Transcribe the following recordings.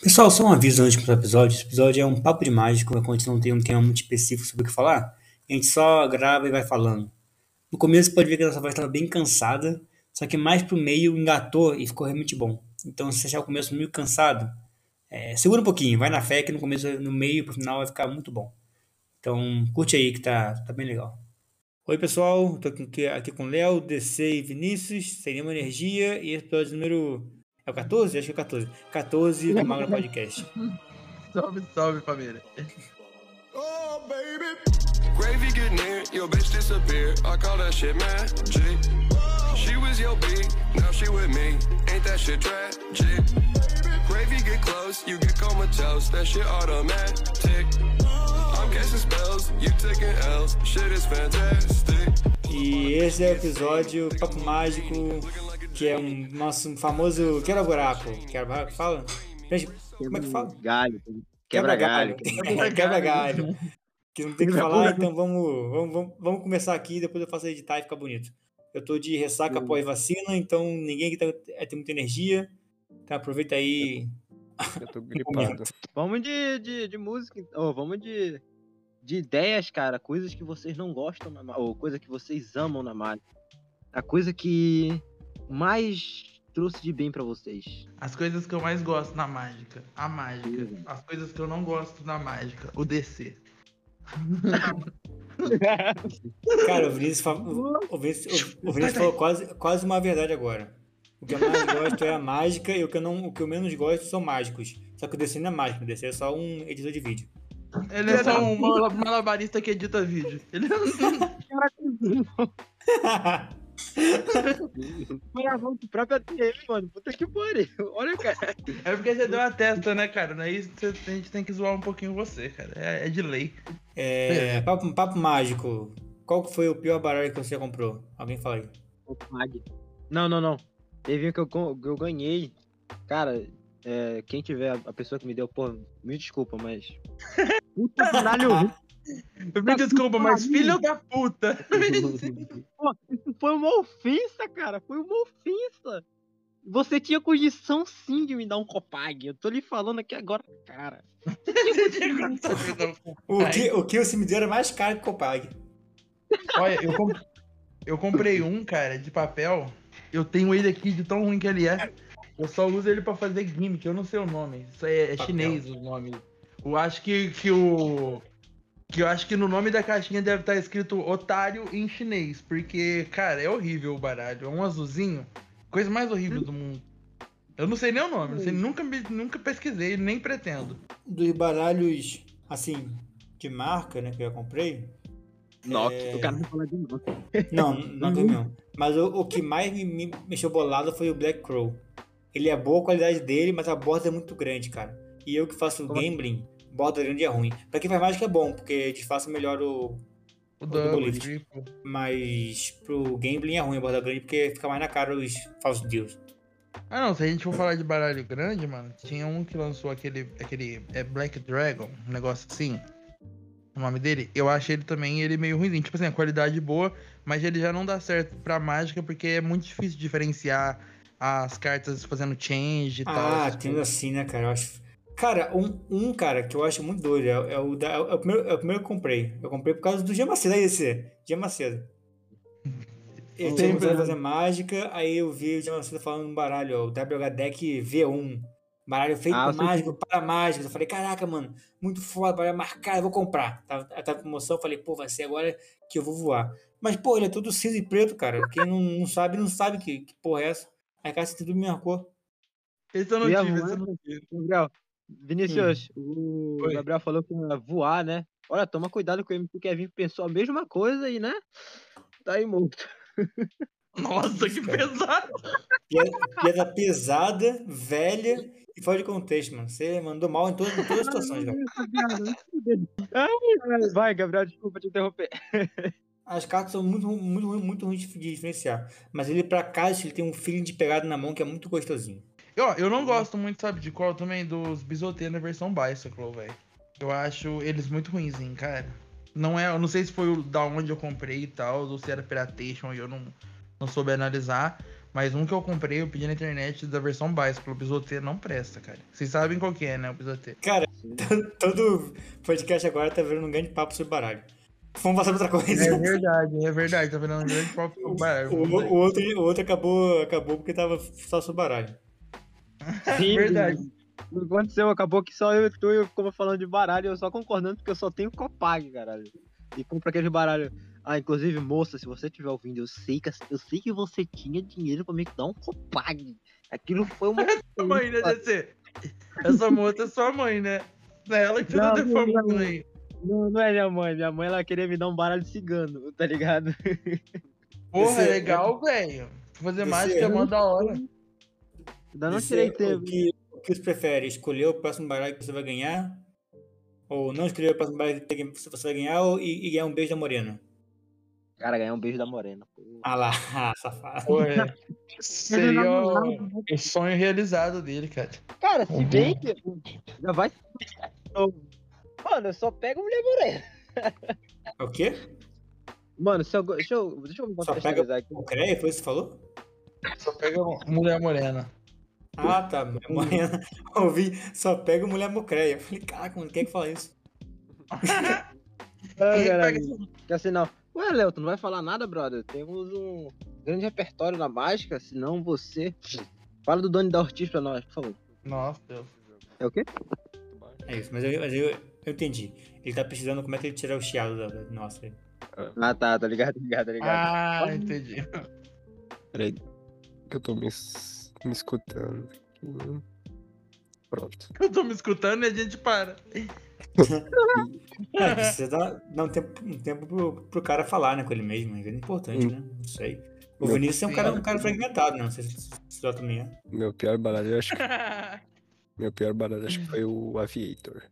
Pessoal, só um aviso antes do episódio. Esse episódio é um papo de mágico, a gente não tem um tema muito específico sobre o que falar. A gente só grava e vai falando. No começo pode ver que a nossa voz estava bem cansada, só que mais pro meio engatou e ficou realmente bom. Então, se achar o começo meio cansado, é, segura um pouquinho, vai na fé que no começo, no meio pro final vai ficar muito bom. Então, curte aí que tá, tá bem legal. Oi, pessoal, tô aqui, aqui com Léo, DC e Vinícius, nenhuma energia, e episódio número é o 14? Acho que é o 14. 14 do Magno Podcast. salve, salve, família. Oh, baby. Gravy get near, your bitch disappear. I call that shit magic. She was your beat, now she with me. Ain't that shit tragic? Gravy get close, you get comatose. That shit automatic. I'm casting spells, you taking L's. Shit is fantastic. E esse é o episódio Papo Mágico que é um nosso famoso quebra buraco. Quebra buraco fala? Como é que fala? Galho. Quebra galho. Quebra galho. Que não tem que falar, então vamos, vamos, vamos, vamos começar aqui, depois eu faço editar e fica bonito. Eu tô de ressaca após vacina, então ninguém aqui tá, é, tem muita energia. Então aproveita aí. Eu tô gripado. vamos de, de, de música, ou oh, vamos de, de ideias, cara. Coisas que vocês não gostam, na, ou coisa que vocês amam na mágica. A coisa que mais trouxe de bem para vocês? As coisas que eu mais gosto na mágica. A mágica. Uhum. As coisas que eu não gosto na mágica. O DC. Cara, o Vinícius, o Vinícius, o Vinícius falou quase, quase uma verdade agora. O que eu mais gosto é a mágica e o que eu, não, o que eu menos gosto são mágicos. Só que o DC não é mágico, o DC é só um editor de vídeo. Ele é só um malabarista que edita vídeo. Ele não. Gravou com o próprio ATM, mano. Puta que pariu. Olha, cara. É porque você deu a testa, né, cara? Daí a gente tem que zoar um pouquinho você, cara. É, é de lei. É. Papo, papo mágico. Qual foi o pior baralho que você comprou? Alguém fala aí. Não, não, não. Teve um que eu, eu ganhei. Cara, é, quem tiver a pessoa que me deu, pô, me desculpa, mas. Puta baralho Me desculpa, mas filho da puta. Pô, isso foi uma ofensa, cara. Foi uma ofensa. Você tinha condição sim de me dar um Copag. Eu tô lhe falando aqui agora, cara. o, que, o que você me deu era mais caro que o Copag. Olha, eu, comp... eu comprei um, cara, de papel. Eu tenho ele aqui de tão ruim que ele é. Eu só uso ele pra fazer gimmick, eu não sei o nome. Isso é, é chinês o nome. Eu acho que, que o, que eu acho que no nome da caixinha deve estar escrito otário em chinês. Porque, cara, é horrível o baralho. É um azulzinho. Coisa mais horrível do mundo. Eu não sei nem o nome, não sei, nunca, nunca pesquisei, nem pretendo. Dos baralhos, assim, de marca, né, que eu comprei. Nossa, é... o cara não fala de novo. Não, não tem não. Mas o, o, que mais me, me mexeu bolado foi o Black Crow. Ele é boa a qualidade dele, mas a borda é muito grande, cara. E eu que faço Como? gambling, borda grande é ruim. Pra quem faz mágica é bom, porque disfarça melhor o. O, o double, tipo. Mas pro gambling é ruim a borda grande, porque fica mais na cara os falsos deals. Ah não, se a gente for falar de baralho grande, mano, tinha um que lançou aquele. aquele. É Black Dragon, um negócio assim. O nome dele, eu achei ele também ele meio ruim. Tipo assim, a qualidade boa, mas ele já não dá certo pra mágica, porque é muito difícil diferenciar as cartas fazendo change e ah, tal. Ah, tendo assim, né, cara? Eu acho Cara, um, um cara que eu acho muito doido é, é o, da, é, o primeiro, é o primeiro que eu comprei. Eu comprei por causa do Gia Macedo. Aí esse, Gia Macedo. Eu tinha começado a fazer mágica, aí eu vi o Gia Macedo falando um baralho, ó, o WH Deck V1. Baralho feito ah, mágico para mágico. Eu falei, caraca, mano, muito foda, baralho marcado, eu vou comprar. Tava, tava com promoção, eu falei, pô, vai ser agora que eu vou voar. Mas, pô, ele é todo cinza e preto, cara. Quem não, não sabe, não sabe que, que porra é essa. Aí, cara, você tem tudo minha cor. Esse eu não tive, esse eu não tive. Gabriel, Vinicius, hum. o Oi. Gabriel falou que ia voar, né? Olha, toma cuidado com o MC Kevin pensou a mesma coisa e, né? Tá aí morto. Nossa, que pesado! Piada, pesada, velha e fora de contexto, mano. Você mandou mal em, todo, em todas as situações, velho. Vai, Gabriel, desculpa te interromper. As cartas são muito, muito, muito ruins de diferenciar. Mas ele, pra casa, ele tem um feeling de pegada na mão que é muito gostosinho. Eu, eu não gosto muito, sabe, de qual também? Dos bisoteiros na versão Bicycle, velho. Eu acho eles muito ruinzinhos, cara. Não é, eu não sei se foi o da onde eu comprei e tal, ou se era Piratation e eu não, não soube analisar. Mas um que eu comprei, eu pedi na internet da versão básica. O bisotê não presta, cara. Vocês sabem qual que é, né? O bisotê. Cara, todo podcast agora tá virando um grande papo sobre baralho. Vamos passar pra outra coisa. É verdade, é verdade. Tá virando um grande papo sobre baralho. O, o outro, o outro acabou, acabou porque tava só sobre baralho. Sim, verdade. Aconteceu, acabou que só eu e tu e eu ficamos falando de baralho, eu só concordando porque eu só tenho Copag, caralho. E compra aquele baralho. Ah, inclusive, moça, se você estiver ouvindo, eu sei que eu sei que você tinha dinheiro pra me dar um Copag. Aquilo foi uma. Sua mãe, né, DC? Essa moça é sua mãe, né? Não é ela que Não, tá não, defamando aí. Não, não é minha mãe. Minha mãe ela queria me dar um baralho cigano, tá ligado? Porra, é legal, velho. Fazer mágica é é- mó da hora. Ainda não tirei O tempo. que, o que você prefere? Escolher o próximo baralho que você vai ganhar? Ou não escolher o próximo baralho que você vai ganhar ou, e, e ganhar um beijo da morena? Cara, ganhar um beijo da morena. pô. Ah lá, safado. Pô, é. Seria o, o sonho realizado dele, cara. Cara, se bem que. Já vai. Mano, eu só pego mulher morena. É O quê? Mano, se eu. Deixa eu, deixa eu me Só contextualizar aqui. O CREA, foi isso que você falou? Só pega mulher morena. Ah, tá. Morena. Ouvi, só pega mulher mocreia. Eu falei, caraca, mano, quem é que fala isso? Ah, Que assim, não. Ué, Léo, tu não vai falar nada, brother? Temos um grande repertório na mágica, senão você. Fala do Doni da Ortiz pra nós, por favor. Nossa, Deus. É o quê? É isso, mas eu, mas eu, eu entendi. Ele tá precisando como é que ele tira o chiado da. Nossa. ele- Ah, tá, tá ligado, tá ligado, tá ligado. Ah, entendi. Peraí. Que eu tô me, me escutando. aqui. Pronto. Eu tô me escutando e a gente para. É, precisa dar, um tempo, um tempo pro, pro cara falar, né, com ele mesmo. É importante, Hum. né? Não sei. O Meu- Vinícius é um cara, um cara fragmentado, né? Não sei se já também é. Meu pior baralho, eu acho que. Meu pior baralho, acho que foi o Aviator.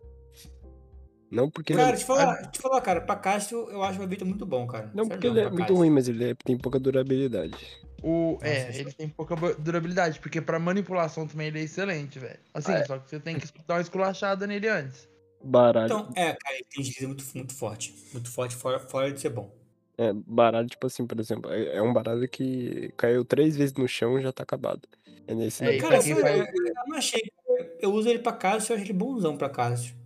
Não porque ele Cara, é, te falar, te falar, cara, pra Cássio eu acho o Vitor muito bom, cara. não Sério porque mesmo, ele é muito ruim, mas ele é- tem pouca durabilidade. O, é, Nossa, ele tem pouca durabilidade, porque pra manipulação também ele é excelente, velho. Assim, Ah, é. só que você tem que dar uma esculachada nele antes. Baralho. Então, é, cara, ele tem deslize muito, muito forte. Muito forte, fora, fora de ser bom. É, baralho, tipo assim, por exemplo, é é um baralho que caiu três vezes no chão e já tá acabado. É nesse É, Cara, eu, faz- eu, eu não achei. Eu uso ele pra Cássio, eu acho ele bonzão pra Cássio.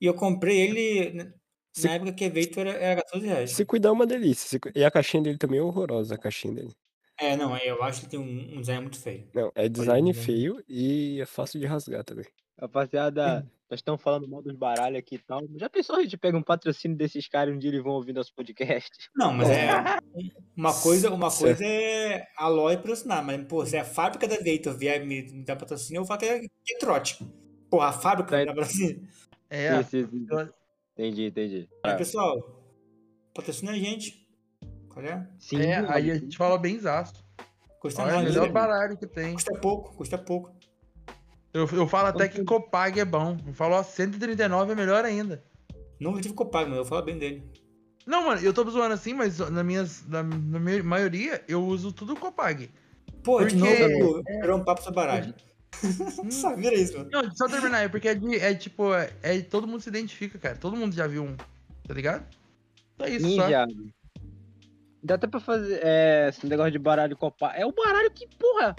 E eu comprei ele na Se- época que veio era, era 14 reais. Se cuidar é uma delícia. se E a caixinha dele também é horrorosa, a caixinha dele. É, não, eu acho que tem um, um design muito feio. Não, é design né? feio e é fácil de rasgar também. Rapaziada, nós estamos falando mal dos baralhos aqui e tal. Já pensou a gente pega um patrocínio desses caras e um dia eles vão ouvir nosso podcast? Não, mas é. Uma coisa, uma Certo. coisa é a Loi patrocinar, mas, pô, se a fábrica da Vitor vier me, me dar patrocínio, eu vou falar que é, que é trote. Pô, a fábrica me dá patrocínio. É, Sim, sim, sim. Entendi, entendi. Aí, pessoal, patrocina a gente. Qual é? Sim, é, aí a gente fala bem zaço. Custa Olha, é o melhor né? baralho que tem. Custa pouco, custa pouco. Eu, eu falo até que Copag é bom. Eu falo, ó, 139 é melhor ainda. Nunca tive Copag, mas eu falo bem dele. Não, mano, eu tô zoando assim, mas na, minhas, na, na minha maioria eu uso tudo Copag. Pô, de Porque- novo, virou um papo sobre baralho. Só vira isso, mano. Não, só terminar, é porque é, de- é tipo, é, é- todo mundo se identifica, cara. Todo mundo já viu um, tá ligado? Só isso, Sim, só. viado. Dá até pra fazer é, esse negócio de baralho copar. É o baralho que, porra.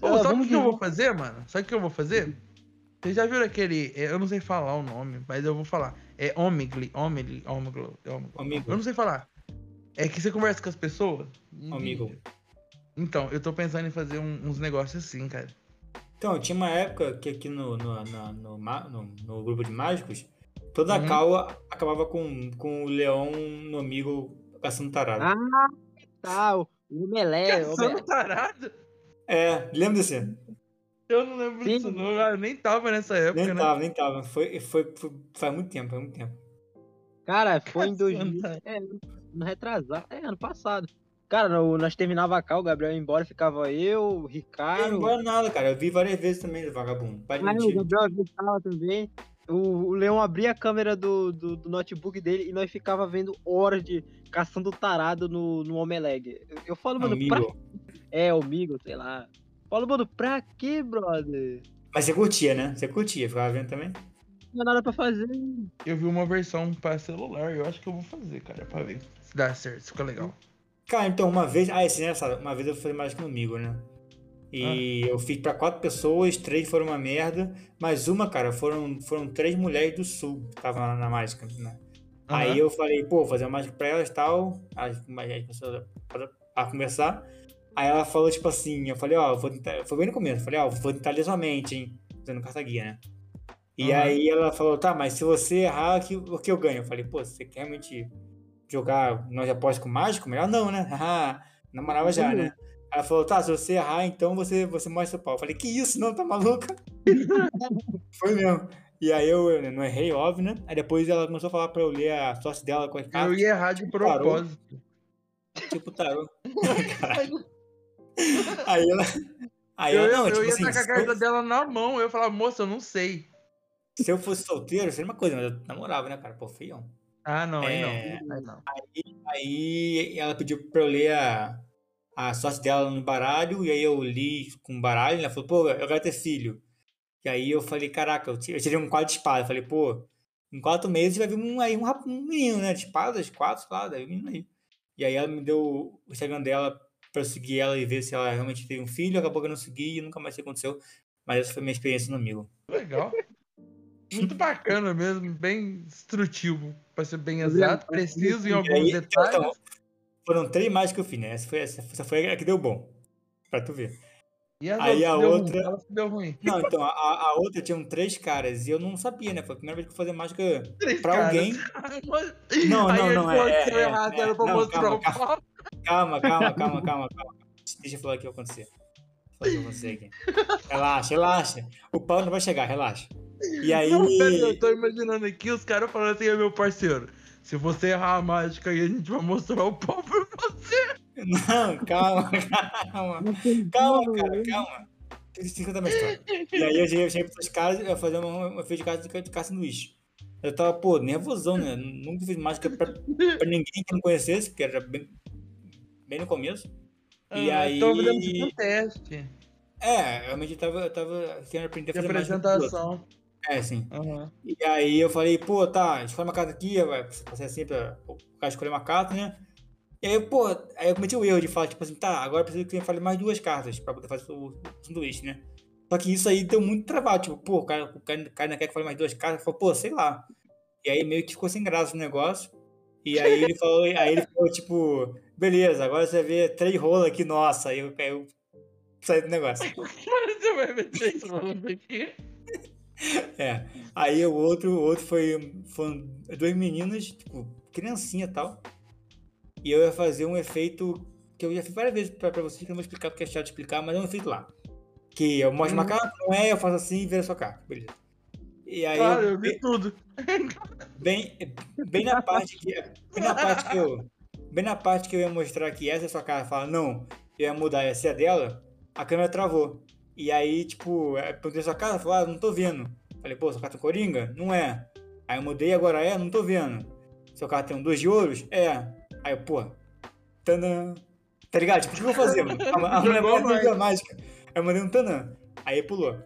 Pô, ah, sabe o que eu vou fazer, mano? Sabe o que eu vou fazer? Vocês já viram aquele. é, Eu não sei falar o nome, mas eu vou falar. É Omigli, Omigli, Omiglo, Omiglo. Amigo, Eu não sei falar. É que você conversa com as pessoas. amigo. Então, eu tô pensando em fazer um- uns negócios assim, cara. Então, tinha uma época que aqui no, no, na- no, no- no grupo de mágicos, toda a Uhum. cal acabava com, com o leão no amigo caçando tarado. Ah, tá. O o Caçando tarado? É, lembra desse? Eu não lembro Sim. disso, não. Eu nem tava nessa época, Nem né? tava, nem tava. Foi, foi, foi, faz muito tempo, faz muito tempo. Cara, foi em Caçando 2000. tarado. É, no retrasado. É, ano passado. Cara, no- nós terminava a cal, o Gabriel ia embora, ficava eu, o Não Ricardo. embora nada, cara. Eu vi várias vezes também do vagabundo. Aí o. Gabriel ficava também. O, o Leão abria a câmera do, do, do notebook dele e nós ficava vendo horas de caçando tarado no, no Omeleg. Eu, eu falo, mano, pra. Amigo. É, o Migo, sei lá. Falo, mano, pra quê, brother? Mas você curtia, né? Você curtia, ficava vendo também? Não tinha nada pra fazer. Eu vi uma versão pra celular, eu acho que eu vou fazer, cara, pra ver se dá certo, se fica legal. Cara, então, uma vez. Ah, esse é engraçado. Uma vez eu fui mágica no Migo, né? E eu fiz pra quatro pessoas, três foram uma merda, mas uma, cara, foram, foram três mulheres do sul que estavam na, na mágica, né? Aí Aham. eu falei, pô, fazer uma mágica pra elas e tal. Aí aí começou a, conversar. Aí ela falou, tipo assim, eu falei, ó, vou tentar. Foi bem no começo, eu falei, ó, vou tentar ler sua mente, hein? Usando carta guia, né? E Aham. aí ela falou, tá, mas se você errar, o que, o que eu ganho? Eu falei, pô, você quer realmente jogar nós apostas com mágico? Melhor não, né? Haha, Namorava já, né? Ela falou, tá, se você errar, então você, você mostra seu pau. Eu falei, que isso, não, tá maluca? Foi mesmo. E aí eu eu não errei, óbvio, né? Aí depois ela começou a falar pra eu ler a sorte dela com as Eu cartas, ia errar de propósito. tipo tarô. Aí ela... Aí Eu, ela, eu, não, eu tipo ia assim, estar com a carta eu, dela na mão. Eu ia falar, moça, eu não sei. se eu fosse solteiro, seria uma coisa, mas eu namorava, né, cara? Pô, feião. Ah, não, aí É, não. Aí não. Aí ela pediu pra eu ler a, a sorte dela no baralho, e aí eu li com o baralho, e ela falou, pô, eu quero ter filho. E aí eu falei, caraca, eu ti- eu tirei um quadro de espada. Eu falei, pô, em quatro meses vai vir um, aí um, um menino, né? De espadas, quatro, sei lá, daí um menino aí. E aí ela me deu o Instagram dela pra eu seguir ela e ver se ela realmente teve um filho. Acabou que eu não segui e nunca mais isso aconteceu. Mas essa foi a minha experiência no amigo. Legal. Muito bacana mesmo, bem instrutivo. Pra ser bem exato, preciso em alguns aí, detalhes. então, foram três mágicas que eu fiz, né? Essa foi, essa, essa foi a que deu bom. Pra tu ver. E as aí a ruim, outra- que deu ruim. Não, então, a, a outra tinham três caras e eu não sabia, né? Foi a primeira vez que eu fazia mágica Três pra caras. alguém. Não, não, não, é- é- é- errado, é- era pra não, mostrar calma. Calma, calma, calma, calma, calma. Deixa eu falar o que vai acontecer. Falar acontecer aqui. Relaxa, relaxa. O pau não vai chegar, relaxa. E aí. Não, pera, eu tô imaginando aqui os caras falando assim, meu parceiro, se você errar a mágica aí, a gente vai mostrar o pau pra você. Não, calma, calma. Calma, cara, calma. Deixa eu contar história. E aí eu cheguei, eu cheguei pra essas caras, eu ia fazer uma, uma feita de caça de, de caça no lixo. Eu tava, pô, nervosão, né? Nunca fiz mágica pra, pra ninguém que não conhecesse, porque era bem, bem no começo. E Ah, aí. Tô fazendo tipo um teste É, realmente eu tava, eu tava querendo aprender a de fazer mágica pros outros. apresentação. É, sim. Aham. E aí eu falei, pô, tá, escolhe uma carta aqui, vai passar assim pra o cara escolher uma carta, né? E aí, pô, aí eu cometi o erro de falar, tipo assim, tá, agora eu preciso que você fale mais duas cartas pra poder fazer o, o sanduíche, né? Só que isso aí deu muito trabalho, tipo, pô, o cara, o cara, o cara ainda quer que fale mais duas cartas, eu falei, pô, sei lá. E aí meio que ficou sem graça o negócio. E aí ele falou, aí ele falou, tipo, beleza, agora você vai ver três rolas aqui, nossa, aí eu, eu saí do negócio. Você vai meter isso falando aqui? É. Aí o outro, o outro foi. Foram duas meninas, tipo, criancinha e tal. E eu ia fazer um efeito que eu já fiz várias vezes pra, pra vocês, que eu não vou explicar porque é chato de explicar, mas é um efeito lá. Que eu mostro uma Hum. carta, não é, eu faço assim e vira a sua carta. Beleza. E aí, Claro, eu, eu vi tudo. bem, bem na parte que. Bem na parte que eu. Bem na parte que eu ia mostrar que essa é a sua carta, fala, não, eu ia mudar essa é a dela, a câmera travou. E aí, tipo, eu perguntei sua carta, falou, ah, não tô vendo. Falei, pô, sua carta é coringa? Não é. Aí eu mudei, agora é? Não tô vendo. Seu carta tem um dois de ouros? É. Aí eu, pô, tanã. Tá ligado? Tipo, o que eu vou fazer, mano? A, a mulher não liga mágica. Aí eu mandei um tanã. Aí pulou.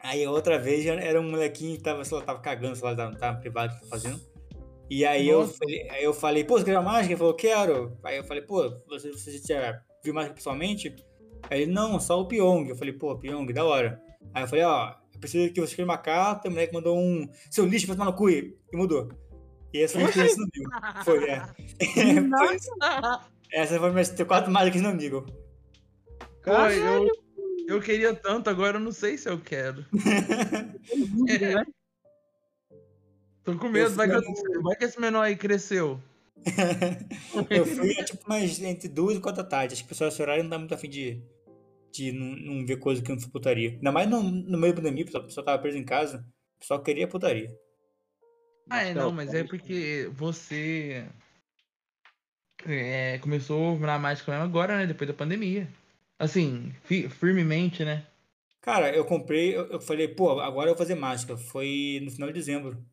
Aí outra vez era um molequinho que tava, sei lá, tava cagando, sei lá, tava, tava privado que tá fazendo. E aí eu, falei, aí eu falei, pô, você quer uma mágica? Ele falou, quero. Aí eu falei, pô, você, você já viu mágica pessoalmente? Aí ele, não, só o Pyong. Eu falei, pô, Pyong, da hora. Aí eu falei, ó, eu preciso que você escreva uma carta. O moleque mandou um, seu lixo, vai tomar no cu. E mudou. E essa foi a experiência no amigo. Foi, é. Essa foi minhas quatro mágicas no amigo. Pô, eu, eu queria tanto, agora eu não sei se eu quero. né? Tô com medo, vai que, eu- vai que esse menor aí cresceu. Eu fui, é, tipo, mais entre duas e quatro da tarde. Acho que o pessoal desse horário não dá muito afim de, de não, não ver coisa que não putaria. Ainda mais no, no meio da pandemia, o pessoal, o pessoal tava preso em casa. O pessoal queria putaria. Ah, é, não, mas é porque você é, começou na mágica mesmo agora, né? Depois da pandemia. Assim, fi- firmemente, né? Cara, eu comprei, eu, eu falei, pô, agora eu vou fazer mágica. Foi no final de dezembro.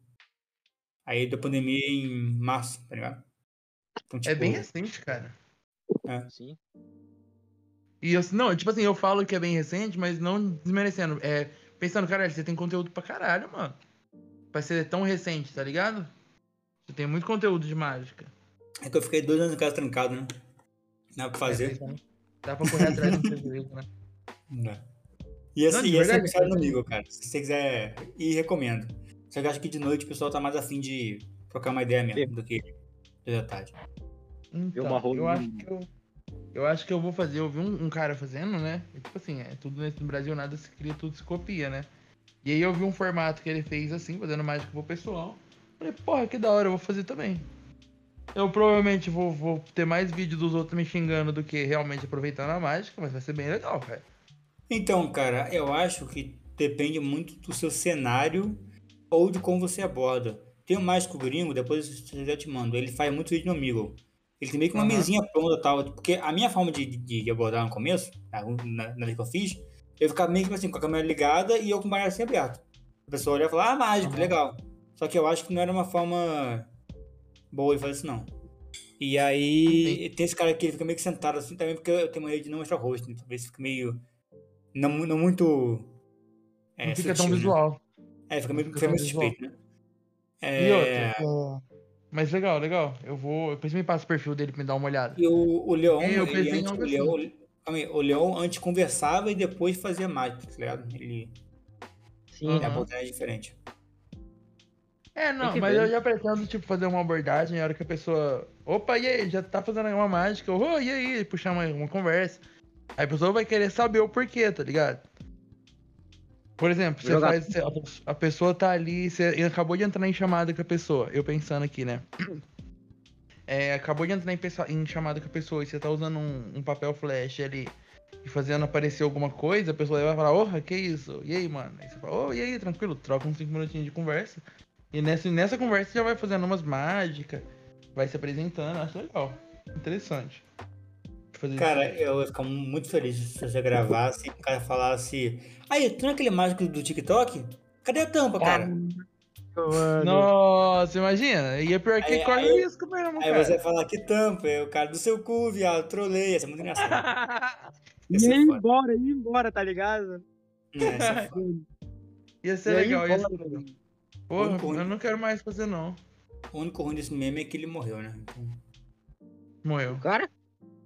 Aí da pandemia em março, tá ligado? Então, É tipo, bem recente, cara. Sim. E eu, não, tipo assim, eu falo que é bem recente, mas não desmerecendo. É, pensando, caralho, você tem conteúdo pra caralho, mano. Pra ser tão recente, tá ligado? Você tem muito conteúdo de mágica. É que eu fiquei dois anos em casa trancado, né? Não é o que fazer. É, Dá pra correr atrás do prejuízo, né? Não. E assim, Não, e essa é a verdade, história no verdade. Migo, cara. Se você quiser ir, recomendo. Só que eu acho que de noite o pessoal tá mais afim de trocar uma ideia mesmo do que de tarde. Então, eu acho que eu, eu acho que eu vou fazer, eu vi um, um cara fazendo, né? E, tipo assim, é tudo nesse no Brasil nada se cria, tudo se copia, né? E aí eu vi um formato que ele fez assim, fazendo mágica pro pessoal. Falei, porra, que da hora, eu vou fazer também. Eu provavelmente vou, vou ter mais vídeo dos outros me xingando do que realmente aproveitando a mágica, mas vai ser bem legal, cara. Então, cara, eu acho que depende muito do seu cenário ou de como você aborda. Tem um mágico gringo, depois eu já te mando. Ele faz muito vídeo no Amigo. Ele tem meio que uma Aham. mesinha pronta e tal. Porque a minha forma de, de, abordar no começo, na, na, na vez que eu fiz, eu ficava meio que assim, com a câmera ligada e eu com o baralho assim aberto. A pessoa olha e fala, ah, mágico, Aham. legal. Só que eu acho que não era uma forma boa de fazer isso, não. E aí, tem esse cara aqui, ele fica meio que sentado assim também, porque eu tenho maneira de não mostrar o rosto, né? Talvez fique meio. Não, não muito. é, não fica sutil, tão né? visual. É, fica meio, Fica fica meio tão visual. suspeito, né? E É, outra, é, mas legal, legal. Eu vou. Depois me passa o perfil dele pra me dar uma olhada. E o, o Leão, É, eu ele pensei em antes, algo o, assim. Calma aí, o Leão antes conversava e depois fazia mágica, tá ligado? Ele Sim, Aham. é abordagem diferente. É, não, mas ver, eu né? já pretendo, tipo, fazer uma abordagem na hora que a pessoa. Opa, e aí? Já tá fazendo uma mágica? Ô, e aí? Puxar uma, uma conversa. Aí a pessoa vai querer saber o porquê, tá ligado? Por exemplo, você Jogar- faz. você- a pessoa tá ali, você acabou de entrar em chamada com a pessoa. Eu pensando aqui, né? É, acabou de entrar em, em chamada com a pessoa e você tá usando um, um papel flash ali e fazendo aparecer alguma coisa, a pessoa vai falar, porra, que isso? E aí, mano? Aí você fala, ô, e aí, tranquilo, troca uns 5 minutinhos de conversa. E nessa, nessa conversa você já vai fazendo umas mágicas, vai se apresentando, acho legal. Interessante. Fazer Cara, isso. eu ia ficar muito feliz se você gravasse e o cara falasse. Aí, tu não é aquele mágico do TikTok? Cadê a tampa, cara? mano. Nossa, imagina. E é pior que Aí- corre aí- risco mesmo, Aí cara. você vai falar que tampa, é o cara do seu cu, viado, trolei, ia ser muito engraçado. Ia E ir embora, ir embora, tá ligado? É, ia ser. Ia E aí, legal, ia ser legal. Porra, eu não quero mais fazer não. O único ruim desse meme é que ele morreu, né? Então, Morreu. O cara?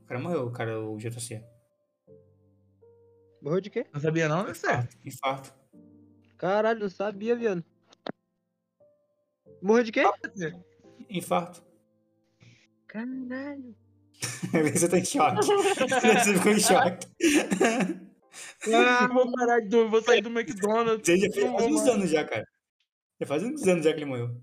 O cara morreu, o cara, o JC. Morreu de quê? Não sabia não, é certo. Infarto. Caralho, não sabia, viado. Morreu de quê? Infarto. Caralho. Você tá em choque. Você ficou em choque. Ah, vou parar de vou sair do McDonald's. Você já faz uns anos já, cara. Já faz uns anos já que ele morreu.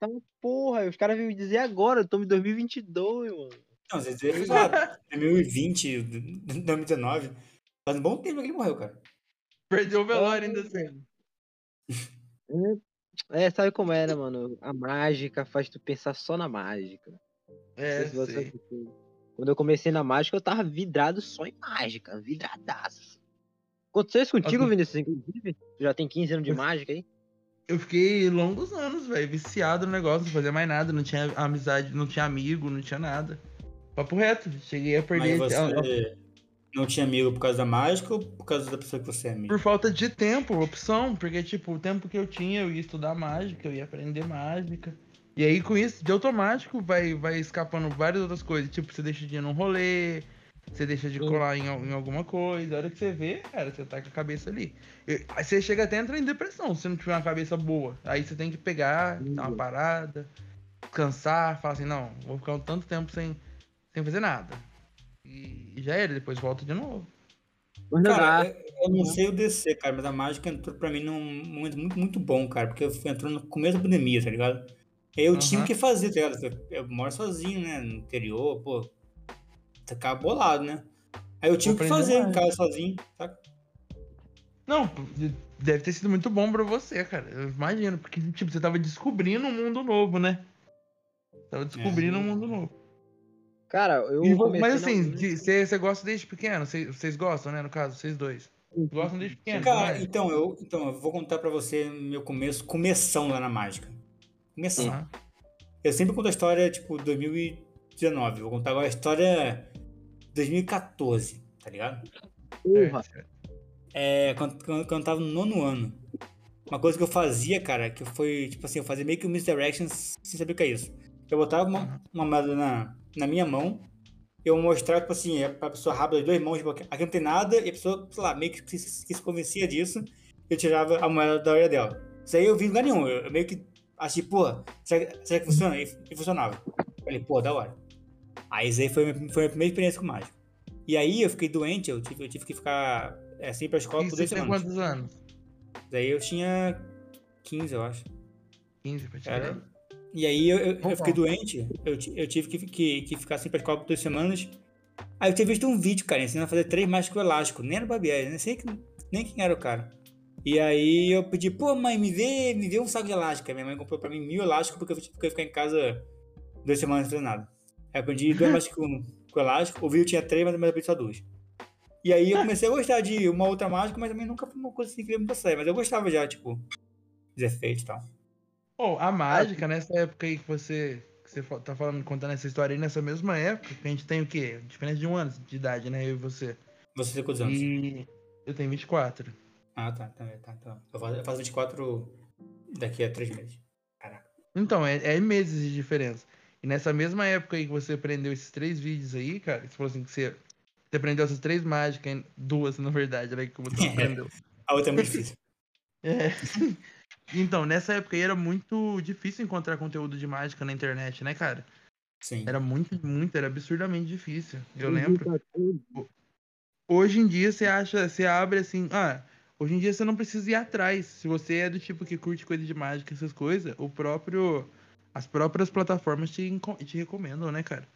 Tá porra, os caras vêm me dizer agora, eu tô em 2022, mano. Não, você fez lá 2020, 2019. Faz um bom tempo que ele morreu, cara. Perdeu o velório ainda assim. É, sabe como é, né, mano? A mágica faz tu pensar só na mágica. É, se você. Quando eu comecei na mágica, eu tava vidrado só em mágica, vidradaço. Aconteceu isso contigo, Nossa. Vinícius, inclusive? Tu já tem 15 anos de mágica aí? Eu fiquei longos anos, velho, viciado no negócio, não fazia mais nada, não tinha amizade, não tinha amigo, não tinha nada. Papo reto, cheguei a perder Mas a- você não tinha amigo por causa da mágica ou por causa da pessoa que você é amigo? por falta de tempo, opção, porque tipo, o tempo que eu tinha, eu ia estudar mágica, eu ia aprender mágica. E aí com isso, de automático, vai vai escapando várias outras coisas, tipo, você deixa de ir num rolê, você deixa de colar em, em alguma coisa, a hora que você vê, cara, você tá com a cabeça ali. Eu- aí você chega até a entrar em depressão, se não tiver uma cabeça boa. Aí você tem que pegar, dar uma Uhum. parada, descansar, falar assim, não, vou ficar um tanto tempo sem, sem fazer nada. E já era, depois volta de novo. Cara, eu- eu não sei o DC, cara, mas a mágica entrou pra mim num momento muito, muito bom, cara, porque eu fui entrou no começo da pandemia, tá ligado? Aí eu tinha o que fazer, tá ligado? Eu, moro sozinho, né, no interior, pô, ficava bolado, né? Aí eu tinha o que fazer em mais. casa sozinho, saca? Não, deve ter sido muito bom pra você, cara. Eu imagino, porque, tipo, você tava descobrindo um mundo novo, né? Tava descobrindo É. um mundo novo. Cara, eu. E mas assim, você gosta desde pequeno? Cê- Vocês gostam, né? No caso, vocês dois. Gostam desde pequeno, Cara, né? então eu, então, eu vou contar pra você meu começo, começão lá na mágica. Começão. Aham. Eu sempre conto a história, tipo, 2019. Vou contar agora a história 2014, tá ligado? Porra. É, quando, quando, quando eu tava no nono ano. Uma coisa que eu fazia, cara, que foi, tipo assim, eu fazia meio que um misdirection sem saber o que é isso. Eu botava uma, uma moeda na, na minha mão, eu mostrava, tipo assim, é pra pessoa rápida as duas mãos, tipo, aqui não tem nada, e a pessoa, sei lá, meio que se, que se convencia disso, eu tirava a moeda da orelha dela. Isso aí eu vi em lugar nenhum, eu, eu meio que achei, pô, será, será que funciona? E, e funcionava. Falei, pô, da hora. Aí isso aí foi, foi a minha primeira experiência com mágica. E aí eu fiquei doente, eu tive, eu tive que ficar é, assim pra escola E por tem semanas. quantos anos? Daí eu tinha 15, eu acho. 15, pra Era. E aí eu, eu, eu fiquei doente, eu, eu tive que, que, que ficar assim pra escola por duas semanas. Aí eu tinha visto um vídeo, cara, ensinando a fazer três mágicas com elástico. Nem era o Barbieri, nem sei que- nem quem era o cara. E aí eu pedi, pô, mãe, me vê, me vê um saco de elástico. Minha mãe comprou pra mim mil elásticos porque eu que ficar em casa duas semanas sem nada. Aí eu aprendi duas mágicas com, com elástico. O vídeo tinha três, mas eu aprendi só duas. E aí eu comecei a gostar de uma outra mágica, mas também nunca foi uma coisa assim que queria muito sério. Mas eu gostava já, tipo, dos efeitos e tal. Pô, a mágica, nessa época aí que você, que você tá falando, contando essa história aí, nessa mesma época, que a gente tem o quê? Diferença de um ano de idade, né? Eu e você. Você tem quantos anos? E eu tenho 24. Ah, tá, tá, tá, tá. Eu faço, eu faço 24 daqui a três meses. Caraca. Então, é, é meses de diferença. E nessa mesma época aí que você aprendeu esses três vídeos aí, cara, você falou assim que você, você aprendeu essas três mágicas, hein? duas na verdade, né? Que você aprendeu. A outra é muito difícil. É. Então, nessa época aí era muito difícil encontrar conteúdo de mágica na internet, né, cara? Sim. Era muito, muito, era absurdamente difícil. Eu lembro. Hoje em dia você acha, você abre assim, ah, hoje em dia você não precisa ir atrás. Se você é do tipo que curte coisa de mágica, essas coisas, o próprio as próprias plataformas te, te recomendam, né, cara?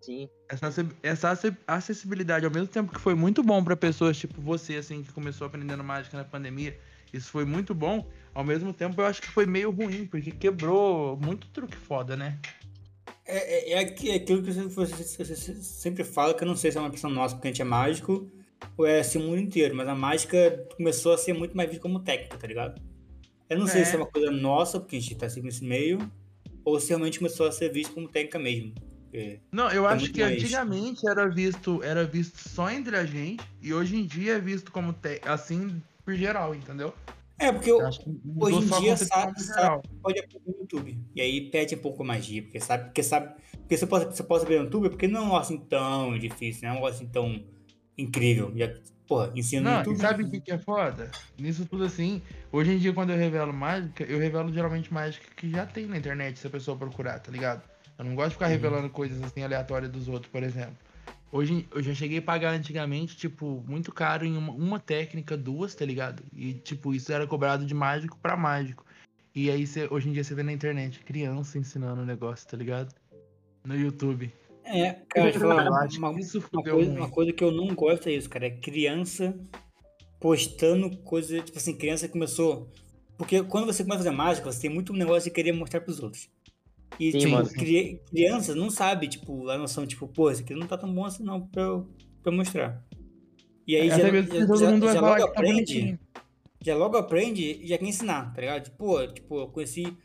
Sim. Essa, essa acess- acessibilidade, ao mesmo tempo que foi muito bom pra pessoas tipo você, assim, que começou aprendendo mágica na pandemia, isso foi muito bom. Ao mesmo tempo, eu acho que foi meio ruim, porque quebrou muito truque foda, né? É, é, é é aquilo que você, sempre fala, que eu não sei se é uma impressão nossa porque a gente é mágico ou é assim o mundo inteiro, mas a mágica começou a ser muito mais vista como técnica, tá ligado? Eu não sei É. se é uma coisa nossa, porque a gente tá seguindo esse meio, ou se realmente começou a ser visto como técnica mesmo. É, Não, eu É acho que mais- antigamente era visto, era visto só entre a gente, e hoje em dia é visto como te- assim por geral, entendeu? É, porque eu, hoje em dia sabe, no sabe, pode aprender no YouTube. E aí perde um pouco a magia, porque sabe, porque sabe, porque você pode, você pode saber no YouTube, porque não é um negócio assim tão difícil, não é um negócio assim tão incrível. Já, porra, ensina no Não, e YouTube. sabe o que, que é foda? Nisso tudo assim, hoje em dia quando eu revelo mágica, eu revelo geralmente mágica que já tem na internet se a pessoa procurar, tá ligado? Eu não gosto de ficar Uhum. revelando coisas assim aleatórias dos outros, por exemplo. Hoje eu já cheguei a pagar antigamente, tipo, muito caro em uma, uma técnica, duas, tá ligado? E tipo, isso era cobrado de mágico pra mágico. E aí cê- hoje em dia você vê na internet criança ensinando o negócio, tá ligado? No YouTube. É, cara, eu falar, uma, isso uma coisa, uma coisa que eu não gosto é isso, cara. É criança postando coisa, tipo assim, criança começou. Porque quando você começa a fazer mágica, você tem muito negócio de querer mostrar pros outros. E, Sim, tipo, cri- criança não sabe, tipo, a noção, tipo, pô, isso aqui não tá tão bom assim não pra eu, pra eu mostrar. E aí Até já, já, já- vai já logo tá aprende, bonitinho. já logo aprende e já quer ensinar, tá ligado? Tipo, tipo, eu conheci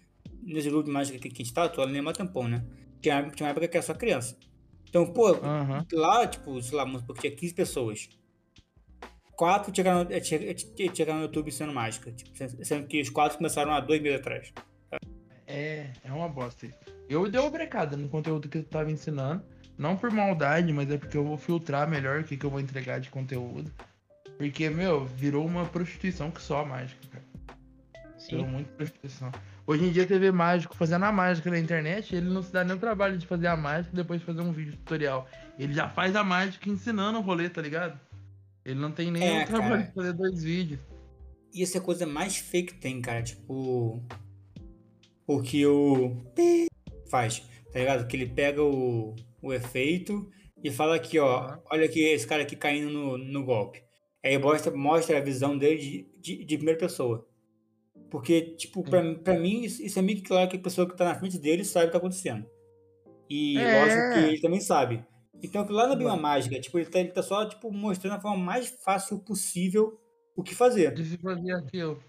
nesse grupo de mágica que, que a gente tá, tô ali há tempão, né? Tinha, tinha uma época que era só criança. Então, pô, Aham. lá, tipo, sei lá, vamos supor que tinha 15 pessoas. Quatro chegaram, eh, che- che- chegaram no YouTube ensinando mágica. Tipo, sendo- sendo que os quatro começaram há dois meses atrás. É, é uma bosta isso. Eu dei uma brecada no conteúdo que eu tava ensinando. Não por maldade, mas é porque eu vou filtrar melhor o que, que eu vou entregar de conteúdo. Porque, meu, virou uma prostituição que só a mágica, cara. Virou Sim. muito prostituição. Hoje em dia vê mágico fazendo a mágica na internet, ele não se dá nem o trabalho de fazer a mágica e depois fazer um vídeo tutorial. Ele já faz a mágica ensinando o rolê, tá ligado? Ele não tem nem É, o trabalho cara. de fazer dois vídeos. E essa é a coisa mais fake que tem, cara. Tipo. O que o. faz, tá ligado? Que ele pega o, o efeito e fala aqui, ó. Olha aqui esse cara aqui caindo no, no golpe. Aí mostra, mostra a visão dele de, de, de primeira pessoa. Porque, tipo, pra, pra mim, isso, é meio que claro que a pessoa que tá na frente dele sabe o que tá acontecendo. E É. lógico que ele também sabe. Então, lá não é bem uma mágica. Tipo, ele tá, ele tá só, tipo, mostrando a forma mais fácil possível o que fazer. De se fazer aquilo.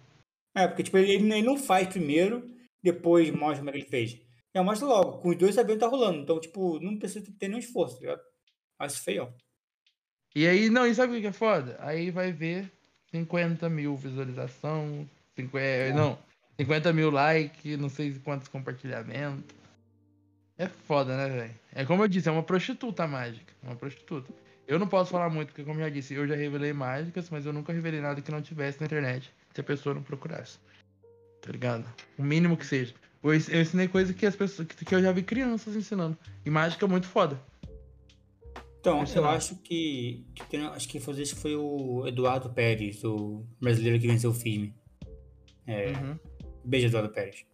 É, porque tipo, ele, ele não faz primeiro, depois mostra como é que ele fez. Já mostra logo, com os dois sabendo que tá rolando. Então, tipo, não precisa ter nenhum esforço, tá ligado? Acho feio. E aí, não, e sabe o que é foda? Aí vai ver 50 mil visualização, 50, não, 50 mil likes, não sei quantos compartilhamentos. É foda, né, velho? É como eu disse, é uma prostituta mágica. é Uma prostituta. Eu não posso falar muito, porque como eu já disse, eu já revelei mágicas, mas eu nunca revelei nada que não tivesse na internet, se a pessoa não procurasse. Tá ligado? O mínimo que seja. Eu eu ensinei coisa que as pessoas. que que eu já vi crianças ensinando. E mágica é muito foda. Então, eu Impressionante. acho que, que acho que foi, esse foi o Eduardo Pérez, o brasileiro que venceu o filme. É, Uhum. Beijo, Eduardo Pérez.